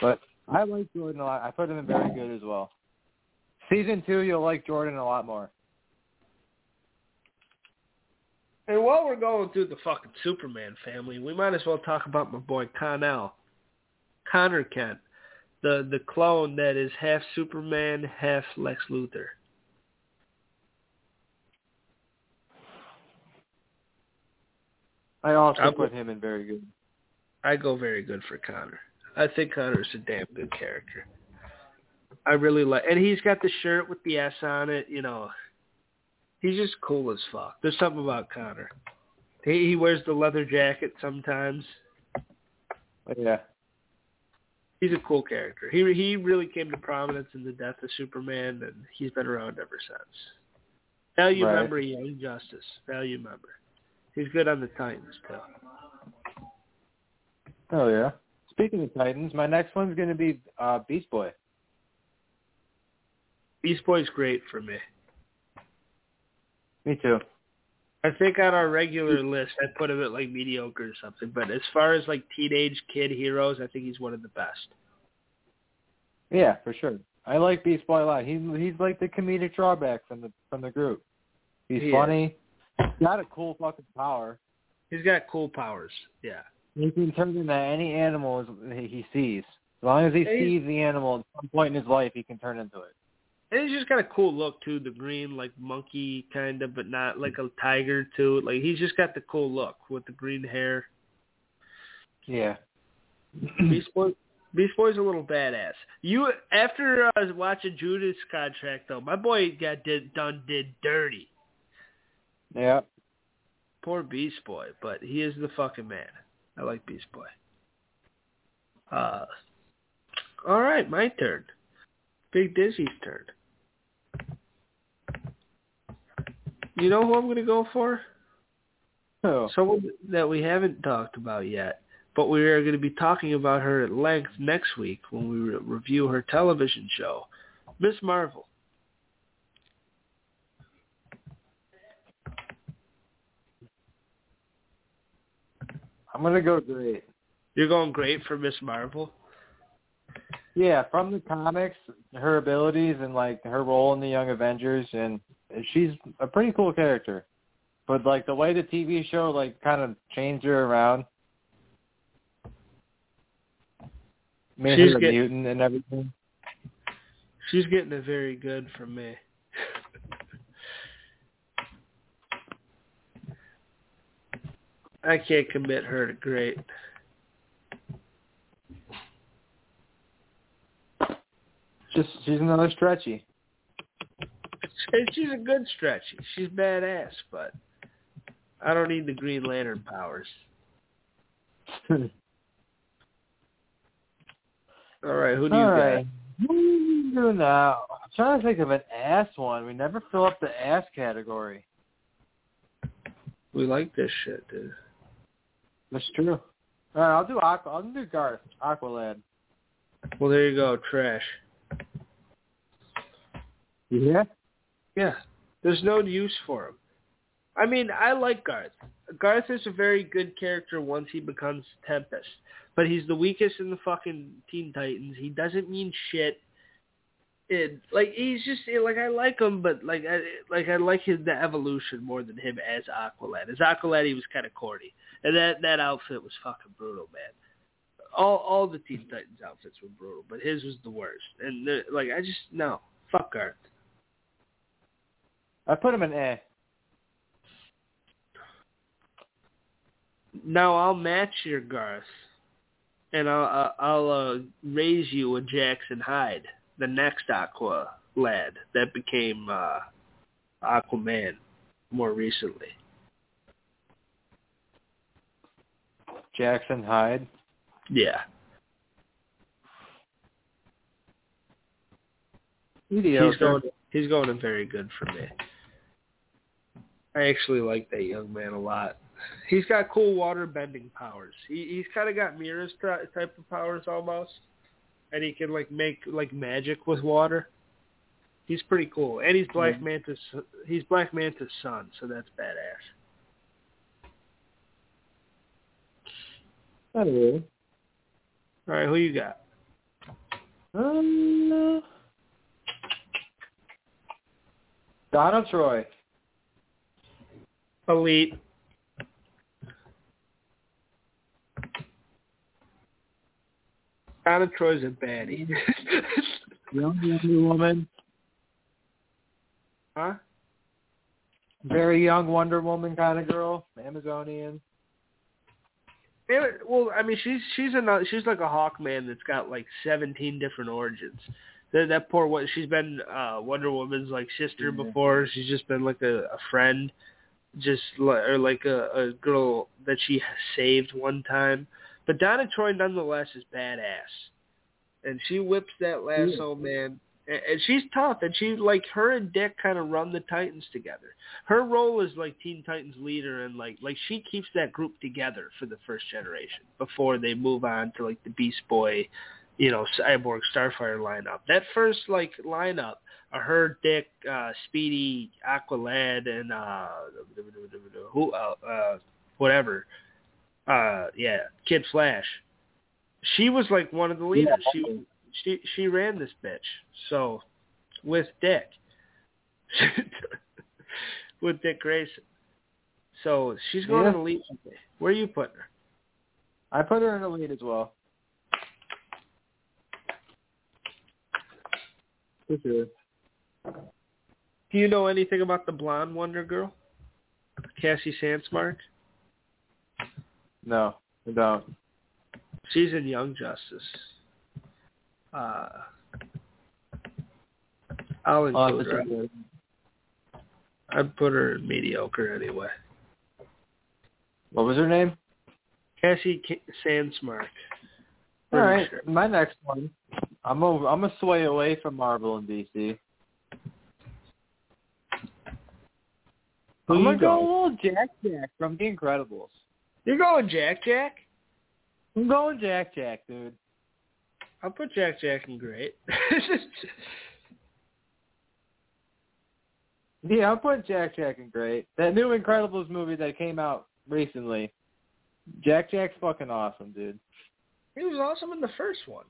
Speaker 2: But I like Jordan a lot. I put him in very good as well. Season two, you'll like Jordan a lot more.
Speaker 1: And while we're going through the fucking Superman family, we might as well talk about my boy Connell, Connor Kent, the the clone that is half Superman, half Lex Luthor.
Speaker 2: I also
Speaker 1: I
Speaker 2: put him in very good.
Speaker 1: I go very good for Connor. I think Connor is a damn good character. I really like, and he's got the shirt with the S on it. You know, he's just cool as fuck. There's something about Connor. He, he wears the leather jacket sometimes.
Speaker 2: Yeah,
Speaker 1: He's a cool character. He he really came to prominence in the death of Superman, and he's been around ever since. Value
Speaker 2: Right.
Speaker 1: member, Young Justice. Value member. He's good on the Titans too.
Speaker 2: oh yeah. Speaking of Titans, my next one's gonna be uh Beast Boy.
Speaker 1: Beast Boy's great for me.
Speaker 2: Me too.
Speaker 1: I think on our regular list, I put him at like mediocre or something. But as far as like teenage kid heroes, I think he's one of the best.
Speaker 2: Yeah, for sure. I like Beast Boy a lot. He's he's like the comedic drawback from the from the group. He's
Speaker 1: He is.
Speaker 2: funny. He's got a cool fucking power.
Speaker 1: He's got cool powers. Yeah.
Speaker 2: He can turn into any animal he he sees. As long as he sees the animal at some point in his life, he can turn into it.
Speaker 1: And he's just got a cool look too, the green like monkey kind of, but not like a tiger too. Like he's just got the cool look with the green hair.
Speaker 2: Yeah.
Speaker 1: Beast Boy, Beast Boy's a little badass. You after uh, watching Judas contract though, my boy got did done did dirty.
Speaker 2: Yeah.
Speaker 1: Poor Beast Boy, but he is the fucking man. I like Beast Boy. Uh, all right, my turn. Big Dizzy's turn. You know who I'm going to go for?
Speaker 2: Oh.
Speaker 1: Someone that we haven't talked about yet, but we are going to be talking about her at length next week when we re- review her television show, Miss Marvel.
Speaker 2: I'm gonna go great.
Speaker 1: You're going great for Miss Marvel.
Speaker 2: Yeah, from the comics, her abilities and like her role in the Young Avengers, and she's a pretty cool character. But like the way the TV show like kind of changed her around, made
Speaker 1: She's
Speaker 2: her a
Speaker 1: get-
Speaker 2: mutant and everything.
Speaker 1: She's getting it very good from me. I can't commit her to great.
Speaker 2: Just she's another stretchy.
Speaker 1: And She's a good stretchy. She's badass, but I don't need the Green Lantern powers. All right, who do you
Speaker 2: All
Speaker 1: got?
Speaker 2: right. What do we do now? I'm trying to think of an ass one. We never fill up the ass category.
Speaker 1: We like this shit, dude.
Speaker 2: That's true. All right, I'll do Aqua. I'll do Garth Aqualad.
Speaker 1: Well, there you go, trash.
Speaker 2: Yeah.
Speaker 1: Yeah, there's no use for him. I mean, I like Garth. Garth is a very good character once he becomes Tempest, but he's the weakest in the fucking Teen Titans. He doesn't mean shit. It like he's just like I like him, but like I like I like his the evolution more than him as Aqualad. As Aqualad, he was kind of corny, and that that outfit was fucking brutal, man. All all the Teen Titans outfits were brutal, but his was the worst. And uh, like I just no fuck Garth.
Speaker 2: I put him in A.
Speaker 1: Now I'll match your Garth, and I'll I'll, I'll uh, raise you a Jackson Hyde, the next Aqua lad that became uh, Aquaman more recently.
Speaker 2: Jackson Hyde.
Speaker 1: Yeah, he's going he's going in very good for me. I actually like that young man a lot. He's got cool water bending powers. He he's kind of got Mera's ty- type of powers almost, and he can like make like magic with water. He's pretty cool, and he's Black. Manta's he's Black Manta's son, so that's badass.
Speaker 2: Not really.
Speaker 1: All right, who you got?
Speaker 2: Um, Donna Troy.
Speaker 1: Elite. Donna Troy's a baddie.
Speaker 2: Young Wonder Woman.
Speaker 1: huh?
Speaker 2: Very young Wonder Woman kind of girl. Amazonian.
Speaker 1: Yeah, well, I mean, she's she's a she's like a Hawkman that's got like seventeen different origins. That that poor what she's been uh Wonder Woman's like sister
Speaker 2: Yeah.
Speaker 1: before. She's just been like a, a friend, just like or like a, a girl that she saved one time. But Donna Troy nonetheless is badass, and she whips that lasso man. And, and she's tough, and she like her and Dick kind of run the Titans together her role as like Teen Titans leader and like like she keeps that group together for the first generation before they move on to like the Beast Boy, you know, Cyborg Starfire lineup. That first like lineup are her, Dick, uh, Speedy, Aqualad, and uh, who uh, uh, whatever. Uh, yeah, Kid Flash. She was like one of the leaders. She she she ran this bitch. So with Dick. with Dick Grayson. So she's going
Speaker 2: Yeah.
Speaker 1: the lead. Where are you putting her?
Speaker 2: I put her in the lead as well. For sure.
Speaker 1: Do you know anything about the blonde Wonder Girl, Cassie Sandsmark?
Speaker 2: No, I don't.
Speaker 1: She's in Young Justice. Uh, I'll include her. I'd put her in mediocre anyway.
Speaker 2: What was her name?
Speaker 1: Cassie K- Sandsmark.
Speaker 2: All right,
Speaker 1: sure.
Speaker 2: my next one. I'm a, I'm a sway away from Marvel and DC.
Speaker 1: Who
Speaker 2: I'm gonna go a little Jack Jack from The Incredibles.
Speaker 1: You're going Jack Jack?
Speaker 2: I'm going Jack Jack, dude.
Speaker 1: I'll put Jack Jack in great.
Speaker 2: Yeah, I'm putting Jack Jack in great. That new Incredibles movie that came out recently. Jack Jack's fucking awesome, dude.
Speaker 1: he was awesome in the first one.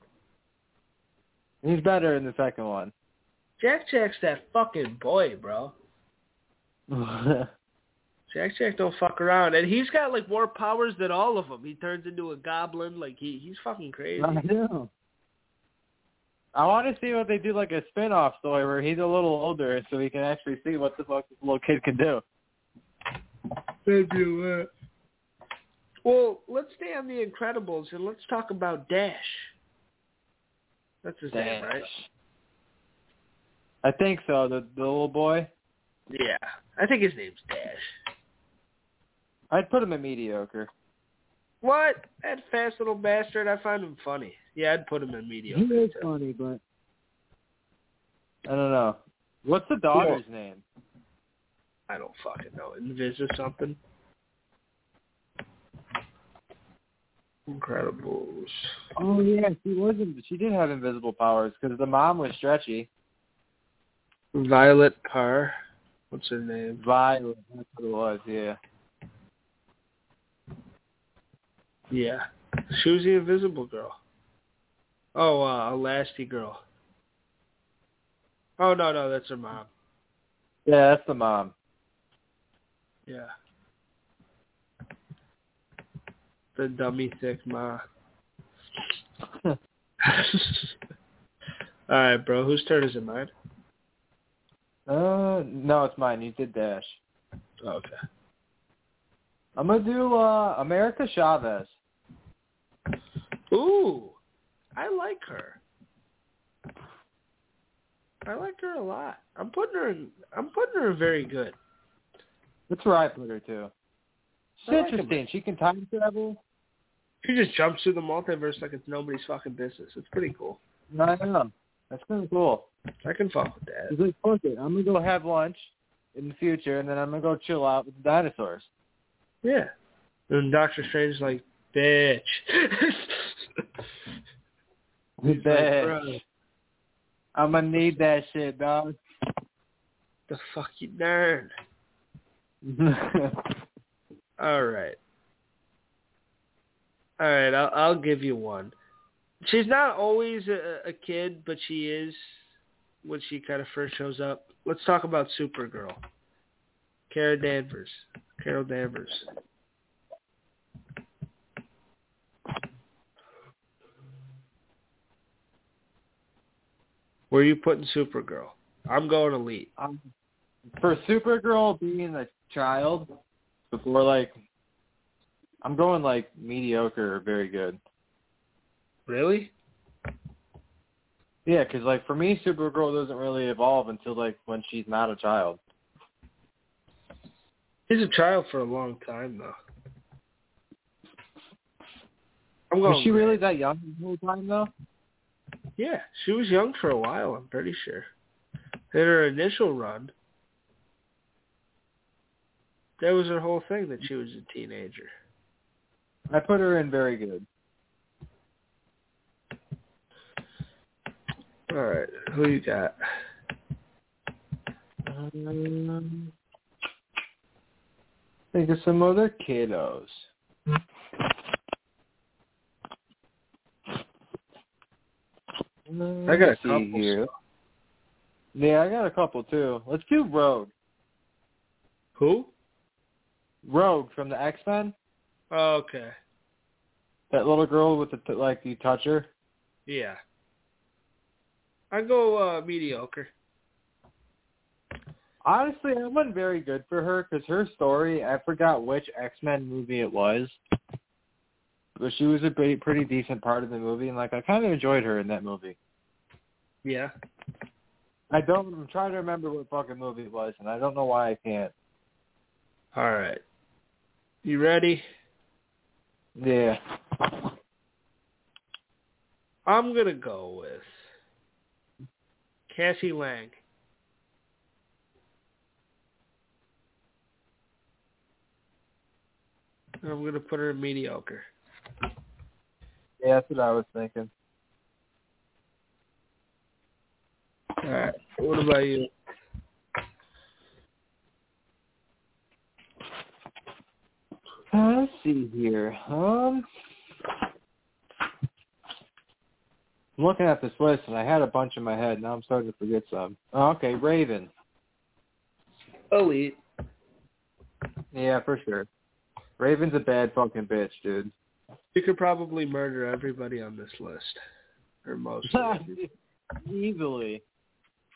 Speaker 2: He's better in the second one.
Speaker 1: Jack Jack's that fucking boy, bro. Jack Jack don't fuck around, and he's got like more powers than all of them. He turns into a goblin, like he he's fucking crazy.
Speaker 2: I know. I want to see what they do, like a spin-off story where he's a little older, so he can actually see what the fuck this little kid can do.
Speaker 1: That'd be. Well, let's stay on the Incredibles and let's talk about Dash. That's his name, right?
Speaker 2: I think so. The the little boy.
Speaker 1: Yeah, I think his name's Dash.
Speaker 2: I'd put him in mediocre.
Speaker 1: What? That fast little bastard. I find him funny. Yeah, I'd put him in mediocre. He is too.
Speaker 2: funny, but I don't know. What's the daughter's name?
Speaker 1: I don't fucking know. Invis or something. Incredibles.
Speaker 2: Oh yeah, she wasn't. She did have invisible powers because the mom was stretchy.
Speaker 1: Violet Parr. What's her name?
Speaker 2: Violet, that's what it was. Yeah.
Speaker 1: Yeah. She was the invisible girl. Oh, uh, Elastigirl. Oh, no, no, that's her mom.
Speaker 2: Yeah, that's the mom.
Speaker 1: Yeah. The dummy thick ma. All right, bro. Whose turn is it, mine?
Speaker 2: Uh, no, it's mine. You did Dash.
Speaker 1: Okay.
Speaker 2: I'm gonna do uh America Chavez.
Speaker 1: Ooh, I like her. I like her a lot. I'm putting her in. I'm putting her in very good.
Speaker 2: That's where I put her too. She's
Speaker 1: I like
Speaker 2: interesting. She can time travel.
Speaker 1: She just jumps through the multiverse like it's nobody's fucking business. It's pretty cool.
Speaker 2: I know. That's kind of cool.
Speaker 1: I can fuck with that.
Speaker 2: She's like, fuck it. I'm gonna go have lunch. in the future, and then I'm gonna go chill out with the dinosaurs.
Speaker 1: Yeah. And Doctor Strange's like, bitch. He's like,
Speaker 2: Bitch. I'm gonna need that shit, dog.
Speaker 1: the fuck you nerd. All right. All right, I'll, I'll give you one. She's not always a, a kid, but she is when she kind of first shows up. Let's talk about Supergirl. Carol Danvers. Carol Danvers. Where are you putting Supergirl? I'm going elite.
Speaker 2: um, for Supergirl being a child, before like, I'm going like mediocre or very good.
Speaker 1: Really?
Speaker 2: Yeah, 'cause like for me, Supergirl doesn't really evolve until like when she's not a child.
Speaker 1: She's a child for a long time, though. I'm going.
Speaker 2: Was she really that young the whole time though?
Speaker 1: Yeah, she was young for a while. I'm pretty sure. In her initial run, that was her whole thing that she was a teenager.
Speaker 2: I put her in very good.
Speaker 1: All right, who you got?
Speaker 2: Um, think of some other kiddos.
Speaker 1: I got a
Speaker 2: Let's see
Speaker 1: couple.
Speaker 2: here. Yeah, I got a couple too. Let's do Rogue.
Speaker 1: Who?
Speaker 2: Rogue from the X Men.
Speaker 1: Oh, okay.
Speaker 2: That little girl with the like you touch her.
Speaker 1: Yeah. I go uh, mediocre.
Speaker 2: Honestly, I wasn't very good for her because her story, I forgot which X Men movie it was, but she was a pretty, pretty decent part of the movie, and like I kind of enjoyed her in that movie.
Speaker 1: Yeah.
Speaker 2: I don't. I'm trying to remember what fucking movie it was, and I don't know why I can't.
Speaker 1: All right. You ready?
Speaker 2: Yeah.
Speaker 1: I'm gonna go with Cassie Lang. I'm gonna put her in mediocre.
Speaker 2: Yeah, that's what I was thinking.
Speaker 1: All right. What about you?
Speaker 2: Uh, let's see here. Um, I'm looking at this list, and I had a bunch in my head. Now I'm starting to forget some. Oh, okay, Raven.
Speaker 1: Oh, Elite.
Speaker 2: Yeah, for sure. Raven's a bad fucking bitch, dude.
Speaker 1: You could probably murder everybody on this list, or most.
Speaker 2: Easily.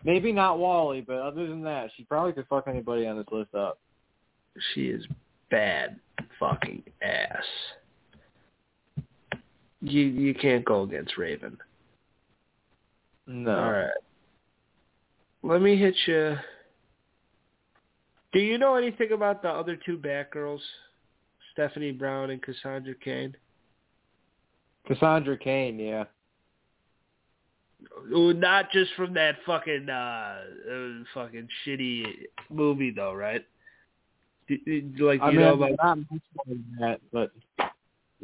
Speaker 2: Maybe not Wally, but other than that, she probably could fuck anybody on this list up.
Speaker 1: she is bad fucking ass. You you can't go against Raven.
Speaker 2: No.
Speaker 1: All right. Let me hit you. Do you know anything about the other two Batgirls, Stephanie Brown and Cassandra Cain?
Speaker 2: Cassandra Cain, yeah.
Speaker 1: Not just from that fucking uh, uh fucking shitty movie though, right? Like you
Speaker 2: I mean,
Speaker 1: know about
Speaker 2: not much more than that, but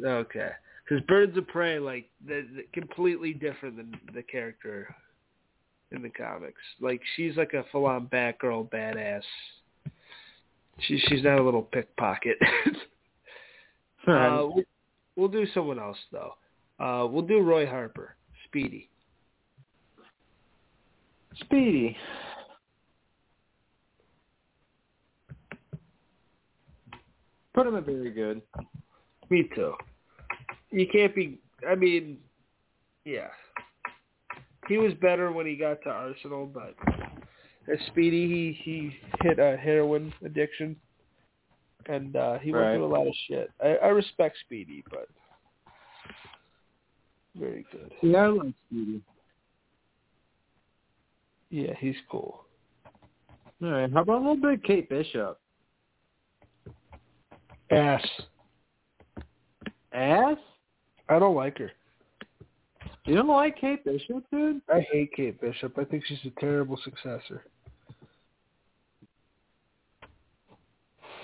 Speaker 1: Okay. Because Birds of Prey, like, they're, they're completely different than the character in the comics. Like, she's like a full-on Batgirl badass. She, she's not a little pickpocket. uh, we, we'll do someone else, though. Uh, we'll do Roy Harper, Speedy.
Speaker 2: Speedy. Put him in very good.
Speaker 1: Me too. You can't be. I mean, yeah. He was better when he got to Arsenal, but as Speedy, he he hit a heroin addiction, and uh he went
Speaker 2: Right.
Speaker 1: through a lot of shit. I, I respect Speedy, but very good.
Speaker 2: Yeah, I like Speedy.
Speaker 1: Yeah, he's cool.
Speaker 2: All right. How about a little bit of Kate Bishop?
Speaker 1: Ass.
Speaker 2: Ass?
Speaker 1: I don't like her.
Speaker 2: You don't like Kate Bishop, dude?
Speaker 1: I hate Kate Bishop. I think she's a terrible successor.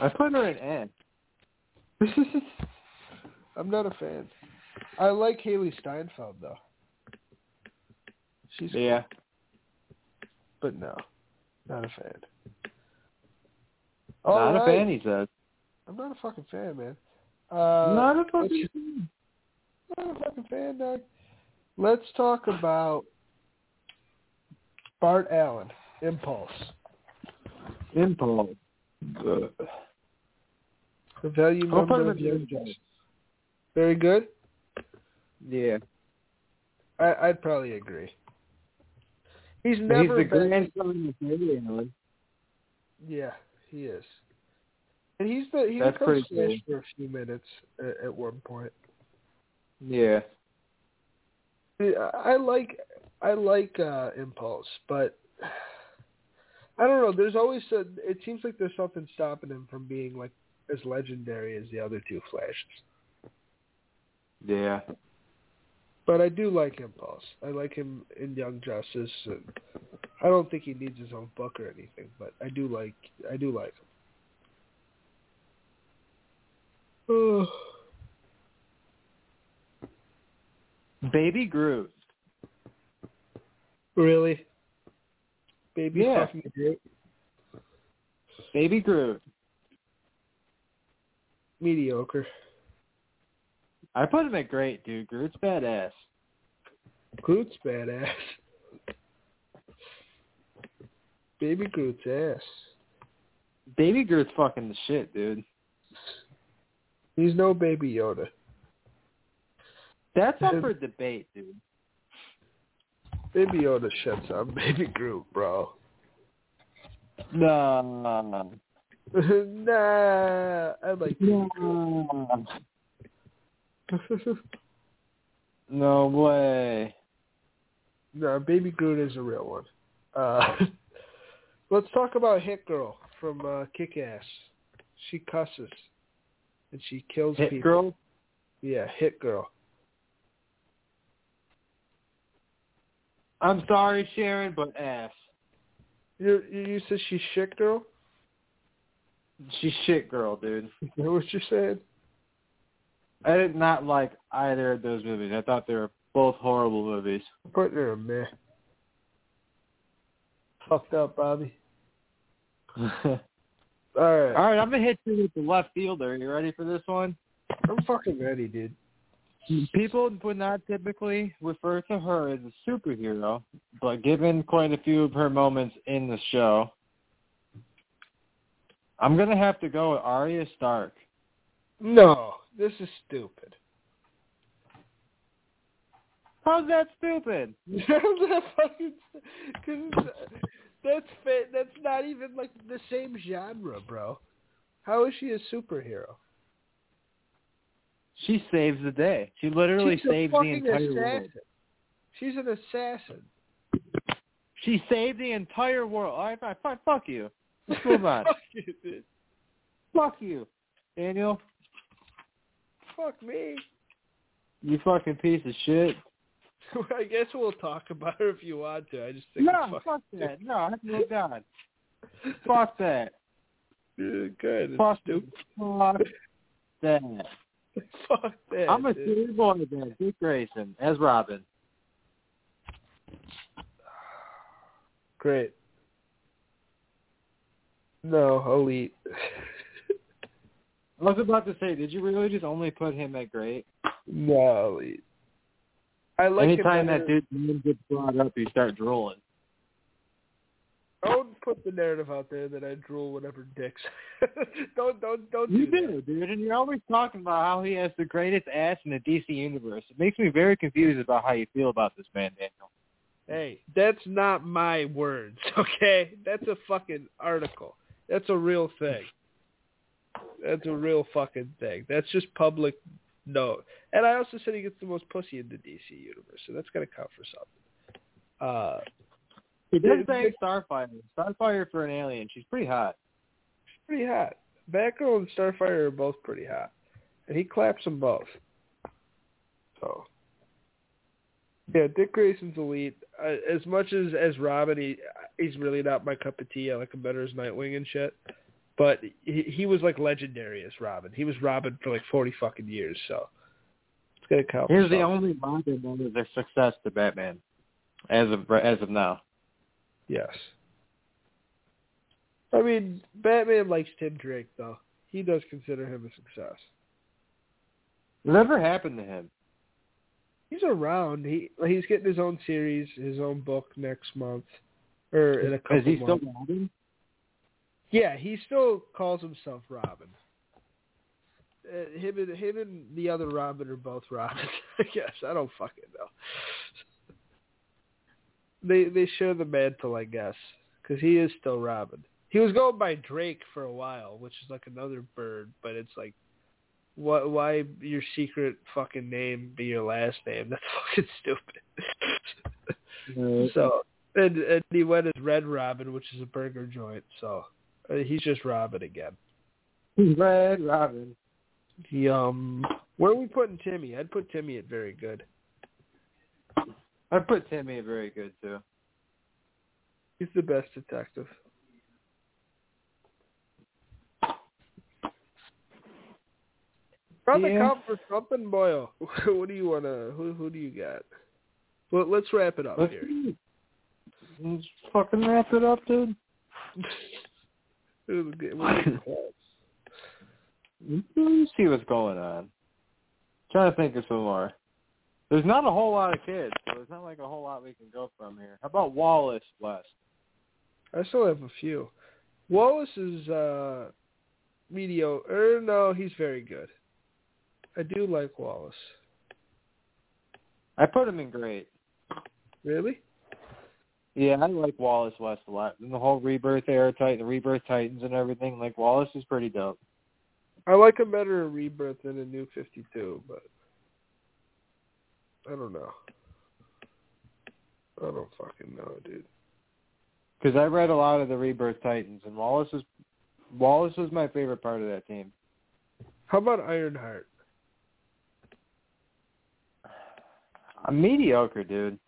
Speaker 2: I put her in N.
Speaker 1: I'm not a fan. I like Hailee Steinfeld though. She's
Speaker 2: Yeah.
Speaker 1: but no, not a fan.
Speaker 2: Not
Speaker 1: All
Speaker 2: a fan, he says.
Speaker 1: I'm not a fucking fan, man. Uh,
Speaker 2: Not a
Speaker 1: let's-
Speaker 2: fucking fan.
Speaker 1: Not a fucking fan, dog. Let's talk about Bart Allen, Impulse.
Speaker 2: Impulse.
Speaker 1: The value
Speaker 2: I'll
Speaker 1: number of Justice. Very good.
Speaker 2: Yeah.
Speaker 1: I, I'd probably agree. He's never He's
Speaker 2: the
Speaker 1: been.
Speaker 2: grandson of Barry Allen.
Speaker 1: Yeah, he is. And he's the he
Speaker 2: That's
Speaker 1: Flash
Speaker 2: cool.
Speaker 1: for a few minutes at, at one point.
Speaker 2: Yeah.
Speaker 1: I I like I like uh Impulse, but I don't know. There's always a, it seems like there's something stopping him from being like as legendary as the other two Flashes.
Speaker 2: Yeah.
Speaker 1: But I do like Impulse. I like him in Young Justice. And I don't think he needs his own book or anything, but I do like I do like him.
Speaker 2: Baby Groot.
Speaker 1: really? Baby
Speaker 2: Yeah.
Speaker 1: fucking Groot?
Speaker 2: Baby Groot.
Speaker 1: Mediocre.
Speaker 2: I put him at great, dude. Groot's badass.
Speaker 1: Groot's badass. Baby Groot's ass.
Speaker 2: Baby Groot's fucking the shit, dude.
Speaker 1: He's no Baby Yoda.
Speaker 2: That's up for debate, dude.
Speaker 1: Baby Yoda shuts on Baby Groot, bro.
Speaker 2: No, no, no.
Speaker 1: nah, I like Baby Groot.
Speaker 2: No, way.
Speaker 1: no, Baby Groot is a real one. Uh, let's talk about Hit Girl from uh, Kick Ass. She cusses and she kills people.
Speaker 2: Hit
Speaker 1: people.
Speaker 2: girl.
Speaker 1: Yeah, Hit Girl.
Speaker 2: I'm sorry, Sharon, but ass.
Speaker 1: You you said she's shit girl?
Speaker 2: She's shit girl, dude.
Speaker 1: Is that what you said?
Speaker 2: I did not like either of those movies. I thought they were both horrible movies.
Speaker 1: Putting her meh. Fucked up, Bobby.
Speaker 2: All
Speaker 1: All right.
Speaker 2: right, I'm gonna hit you with the left fielder. You ready for this one?
Speaker 1: I'm fucking ready, dude.
Speaker 2: People would not typically refer to her as a superhero, but given quite a few of her moments in the show, I'm gonna have to go with Arya Stark.
Speaker 1: No, this is stupid.
Speaker 2: How's that stupid?
Speaker 1: How's that fucking? Because that's fa- that's not even like the same genre, bro. How is she a superhero?
Speaker 2: She saves the day. She literally
Speaker 1: She's
Speaker 2: saves the entire
Speaker 1: assassin.
Speaker 2: world.
Speaker 1: She's an assassin.
Speaker 2: She saved the entire world. All right, fine, fine. Fuck you. Let's move on.
Speaker 1: Fuck you, dude.
Speaker 2: Fuck you, Daniel.
Speaker 1: Fuck me.
Speaker 2: You fucking piece of shit.
Speaker 1: I guess we'll talk about her if you want to. I just think
Speaker 2: No, fuck that. No, I moved on. Fuck that.
Speaker 1: good.
Speaker 2: Fuck
Speaker 1: stupid.
Speaker 2: Fuck that.
Speaker 1: Fuck that.
Speaker 2: I'm a silly boy then. Dick Grayson as Robin.
Speaker 1: Great. No, elite.
Speaker 2: I was about to say, did you really just only put him at great?
Speaker 1: no, elite. I like
Speaker 2: Anytime that dude's name gets brought up, you start drooling.
Speaker 1: Don't put the narrative out there that I drool whenever dicks. don't don't don't
Speaker 2: You
Speaker 1: do
Speaker 2: do, dude, and you're always talking about how he has the greatest ass in the DC universe. It makes me very confused about how you feel about this man, Daniel.
Speaker 1: Hey, that's not my words, okay? That's a fucking article. That's a real thing. That's a real fucking thing. That's just public note. And I also said he gets the most pussy in the DC universe, so that's gonna count for something. Uh
Speaker 2: He
Speaker 1: Dude,
Speaker 2: bang Starfire. Starfire for an alien. She's pretty hot.
Speaker 1: She's pretty hot. Batgirl and Starfire are both pretty hot, and he claps them both. So, yeah, Dick Grayson's elite. Uh, as much as as Robin, he he's really not my cup of tea. I like him better as Nightwing and shit. but he, he was like legendary as Robin. He was Robin for like forty fucking years, so it's gonna count.
Speaker 2: He's the only Bond that is a success to Batman, as of as of now.
Speaker 1: Yes. I mean, Batman likes Tim Drake though. He does consider him a success.
Speaker 2: Whatever happened to him?
Speaker 1: He's around. He he's getting his own series, his own book next month, or in a couple
Speaker 2: Is he still
Speaker 1: months.
Speaker 2: Robin?
Speaker 1: Yeah, he still calls himself Robin. Uh, him and him and the other Robin are both Robin. I guess I don't fucking know. They they share the mantle, I guess, because he is still Robin. He was going by Drake for a while, which is like another bird, but it's like, what? Why your secret fucking name be your last name? That's fucking stupid. So and and he went as Red Robin, which is a burger joint. So uh, he's just Robin again.
Speaker 2: Red Robin.
Speaker 1: He um, where are we putting Timmy? I'd put Timmy at very good.
Speaker 2: I put Timmy very good too.
Speaker 1: He's the best detective. Probably
Speaker 2: Yeah.
Speaker 1: count for something, Boyle. what do you wanna? Who who do you got? Well, let's wrap it up
Speaker 2: Let's,
Speaker 1: here.
Speaker 2: let's fucking wrap it up, dude.
Speaker 1: Who- what do you got?
Speaker 2: Let's see what's going on. trying to think of some more. There's not a whole lot of kids, so there's not like a whole lot we can go from here. How about Wallace West?
Speaker 1: I still have a few. Wallace is uh mediocre. Er, no, he's very good. I do like Wallace.
Speaker 2: I put him in great.
Speaker 1: Really?
Speaker 2: Yeah, I like Wallace West a lot. And the whole Rebirth era Titan, the Rebirth Titans and everything. Like Wallace is pretty dope.
Speaker 1: I like him better in Rebirth than in New Fifty Two, but I don't know. I don't fucking know, dude.
Speaker 2: Because I read a lot of the Rebirth Titans, and Wallace is Wallace was my favorite part of that team.
Speaker 1: How about Ironheart?
Speaker 2: I'm mediocre, dude.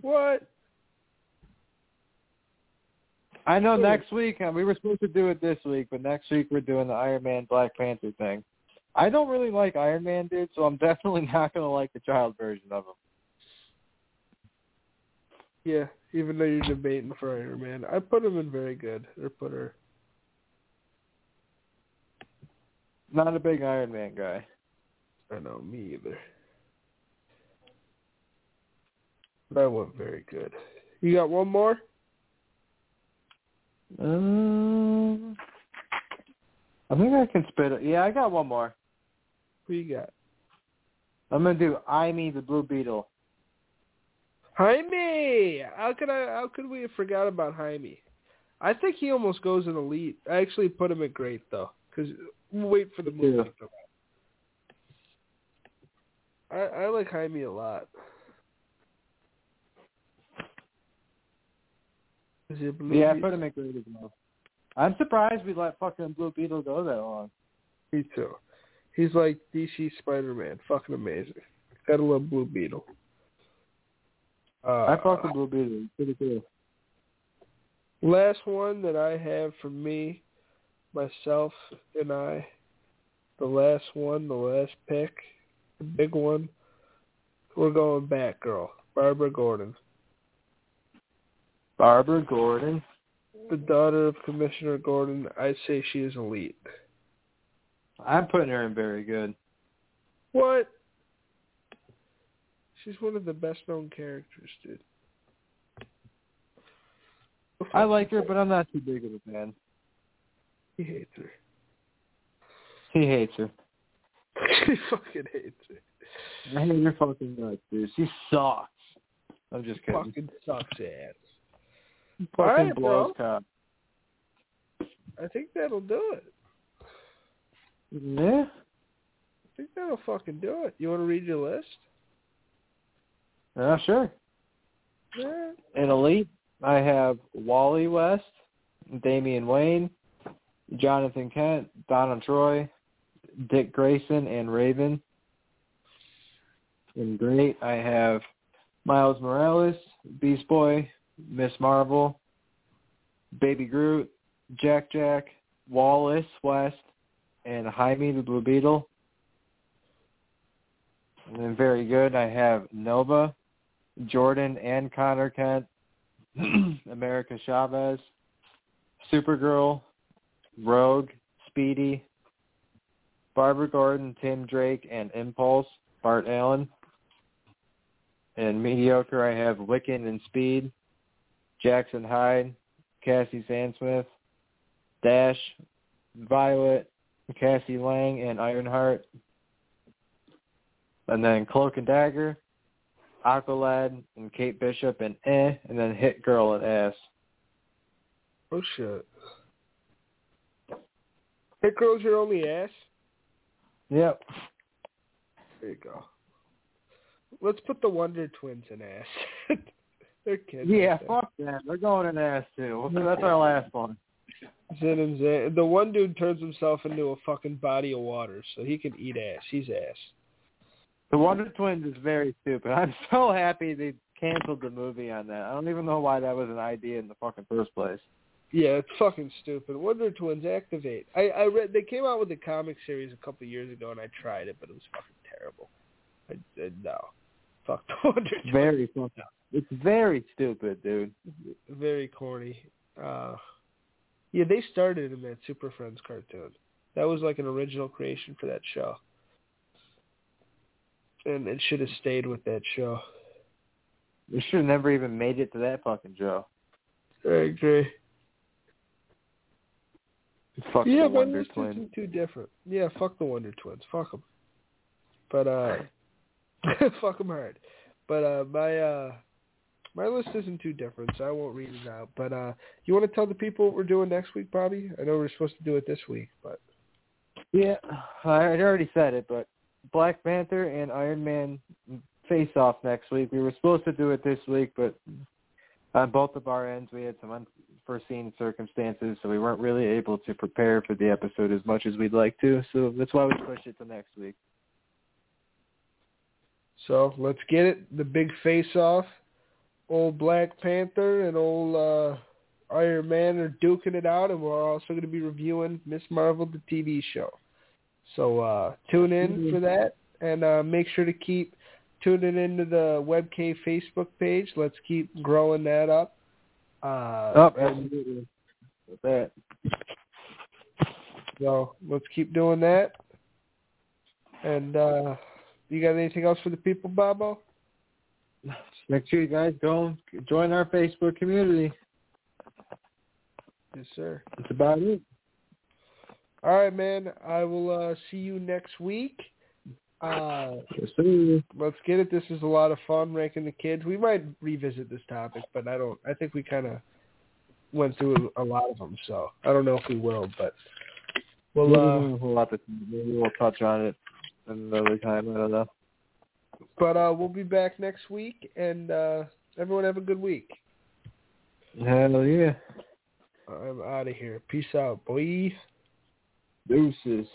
Speaker 1: What?
Speaker 2: I know next week uh, we were supposed to do it this week, but next week we're doing the Iron Man Black Panther thing. I don't really like Iron Man, dude, so I'm definitely not gonna like the child version of him.
Speaker 1: Yeah, even though you're debating for Iron Man, I put him in very good. Or put her.
Speaker 2: Not a big Iron Man guy.
Speaker 1: I know me either. But I went very good. You got one more?
Speaker 2: Um, I think I can spit it. Yeah, I got one more.
Speaker 1: Who you got?
Speaker 2: I'm gonna do I Me the Blue Beetle.
Speaker 1: Jaime. How could I? How could we have forgot about Jaime? I think he almost goes in elite. I actually put him at great though, because we'll wait for the movie.
Speaker 2: Yeah.
Speaker 1: to come out. I I like Jaime a lot. Is a blue
Speaker 2: Yeah, I
Speaker 1: beetle?
Speaker 2: put him at great as well. I'm surprised we let fucking Blue Beetle go that long.
Speaker 1: Me too. He's like DC Spider Man. Fucking amazing. Gotta love Blue Beetle. Uh,
Speaker 2: I fuck with Blue Beetle. Pretty cool.
Speaker 1: Last one that I have for me, myself and I, the last one, the last pick, the big one. We're going Batgirl, Barbara Gordon,
Speaker 2: Barbara Gordon.
Speaker 1: the daughter of Commissioner Gordon. I'd say she is elite.
Speaker 2: I'm putting her in very good.
Speaker 1: What? She's one of the best known characters, dude.
Speaker 2: I like her, but I'm not too big of a fan.
Speaker 1: He hates her.
Speaker 2: He hates her.
Speaker 1: he fucking hates her.
Speaker 2: I hate her fucking nuts, dude. She sucks. I'm just kidding.
Speaker 1: Fucking sucks ass.
Speaker 2: fucking
Speaker 1: Alright,
Speaker 2: blows
Speaker 1: bro. I think that'll do it.
Speaker 2: Yeah.
Speaker 1: I think that'll fucking do it. You want to read your list?
Speaker 2: Yeah, sure.
Speaker 1: Yeah.
Speaker 2: In Elite, I have Wally West, Damian Wayne, Jonathan Kent, Donna Troy, Dick Grayson, and Raven. In Great, I have Miles Morales, Beast Boy, Miss Marvel, Baby Groot, Jack Jack, Wallace West, and Jaime the Blue Beetle. And very good, I have Nova, Jordan and Connor Kent, America Chavez, Supergirl, Rogue, Speedy, Barbara Gordon, Tim Drake, and Impulse, Bart Allen. And mediocre, I have Wiccan and Speed, Jackson Hyde, Cassie Sandsmith, Dash, Violet, Cassie Lang, and Ironheart. And then Cloak and Dagger, Aqualad, and Kate Bishop, and Eh, and then Hit Girl and Ass.
Speaker 1: Oh shit. Hit girl's your only ass.
Speaker 2: Yep.
Speaker 1: There you go. Let's put the Wonder Twins in ass. They're kids.
Speaker 2: Yeah, fuck that. They're going in ass too. That's our last one.
Speaker 1: And Zed. The one dude turns himself into a fucking body of water, so he can eat ass. He's ass.
Speaker 2: The Wonder Twins is very stupid. I'm so happy they canceled the movie on that. I don't even know why that was an idea in the fucking first place.
Speaker 1: Yeah, it's fucking stupid. Wonder Twins activate. I I read they came out with a comic series a couple of years ago, and I tried it, but it was fucking terrible. I, I no, fuck the Wonder Twins.
Speaker 2: Very fucking. It's very stupid, dude.
Speaker 1: very corny. Uh, yeah, they started in that Super Friends cartoon. That was like an original creation for that show, and it should have stayed with that show.
Speaker 2: They should have never even made it to that fucking show.
Speaker 1: I agree.
Speaker 2: Fuck
Speaker 1: yeah,
Speaker 2: the Wonder Twins.
Speaker 1: isn't too different. Yeah, fuck the Wonder Twins. Fuck them. But uh, fuck them hard. But uh, my uh, my list isn't too different, so I won't read it out. But uh, you want to tell the people what we're doing next week, Bobby? I know we're supposed to do it this week, but
Speaker 2: Yeah, I already said it, but Black Panther and Iron Man face off next week. We were supposed to do it this week, but on both of our ends we had some unforeseen circumstances, so we weren't really able to prepare for the episode as much as we'd like to. So that's why we pushed it to next week.
Speaker 1: So let's get it. The big face off. Old Black Panther and old uh, Iron Man are duking it out, and we're also going to be reviewing Miss Marvel, the TV show. So uh, tune in for that, and uh, make sure to keep tuning into the Web-Cave Facebook page. Let's keep growing that up. Uh,
Speaker 2: Oh, absolutely. With that.
Speaker 1: so let's keep doing that. And uh, you got anything else for the people, Bobo?
Speaker 2: Make sure you guys go and join our Facebook community.
Speaker 1: Yes, sir.
Speaker 2: That's about it.
Speaker 1: All right, man. I will uh, see you next week. Uh,
Speaker 2: Yes, sir.
Speaker 1: let's get it. This is a lot of fun ranking the kids. We might revisit this topic, but I don't. I think we kind of went through a lot of them, so I don't know if we will. But we'll. Uh,
Speaker 2: we'll have to maybe we'll touch on it another time. I don't know.
Speaker 1: But uh, we'll be back next week, and uh, everyone have a good week.
Speaker 2: Hell yeah.
Speaker 1: I'm out of here. Peace out, boy.
Speaker 2: Deuces.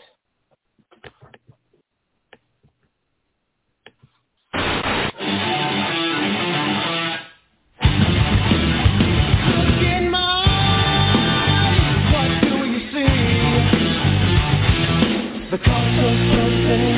Speaker 2: The cost of something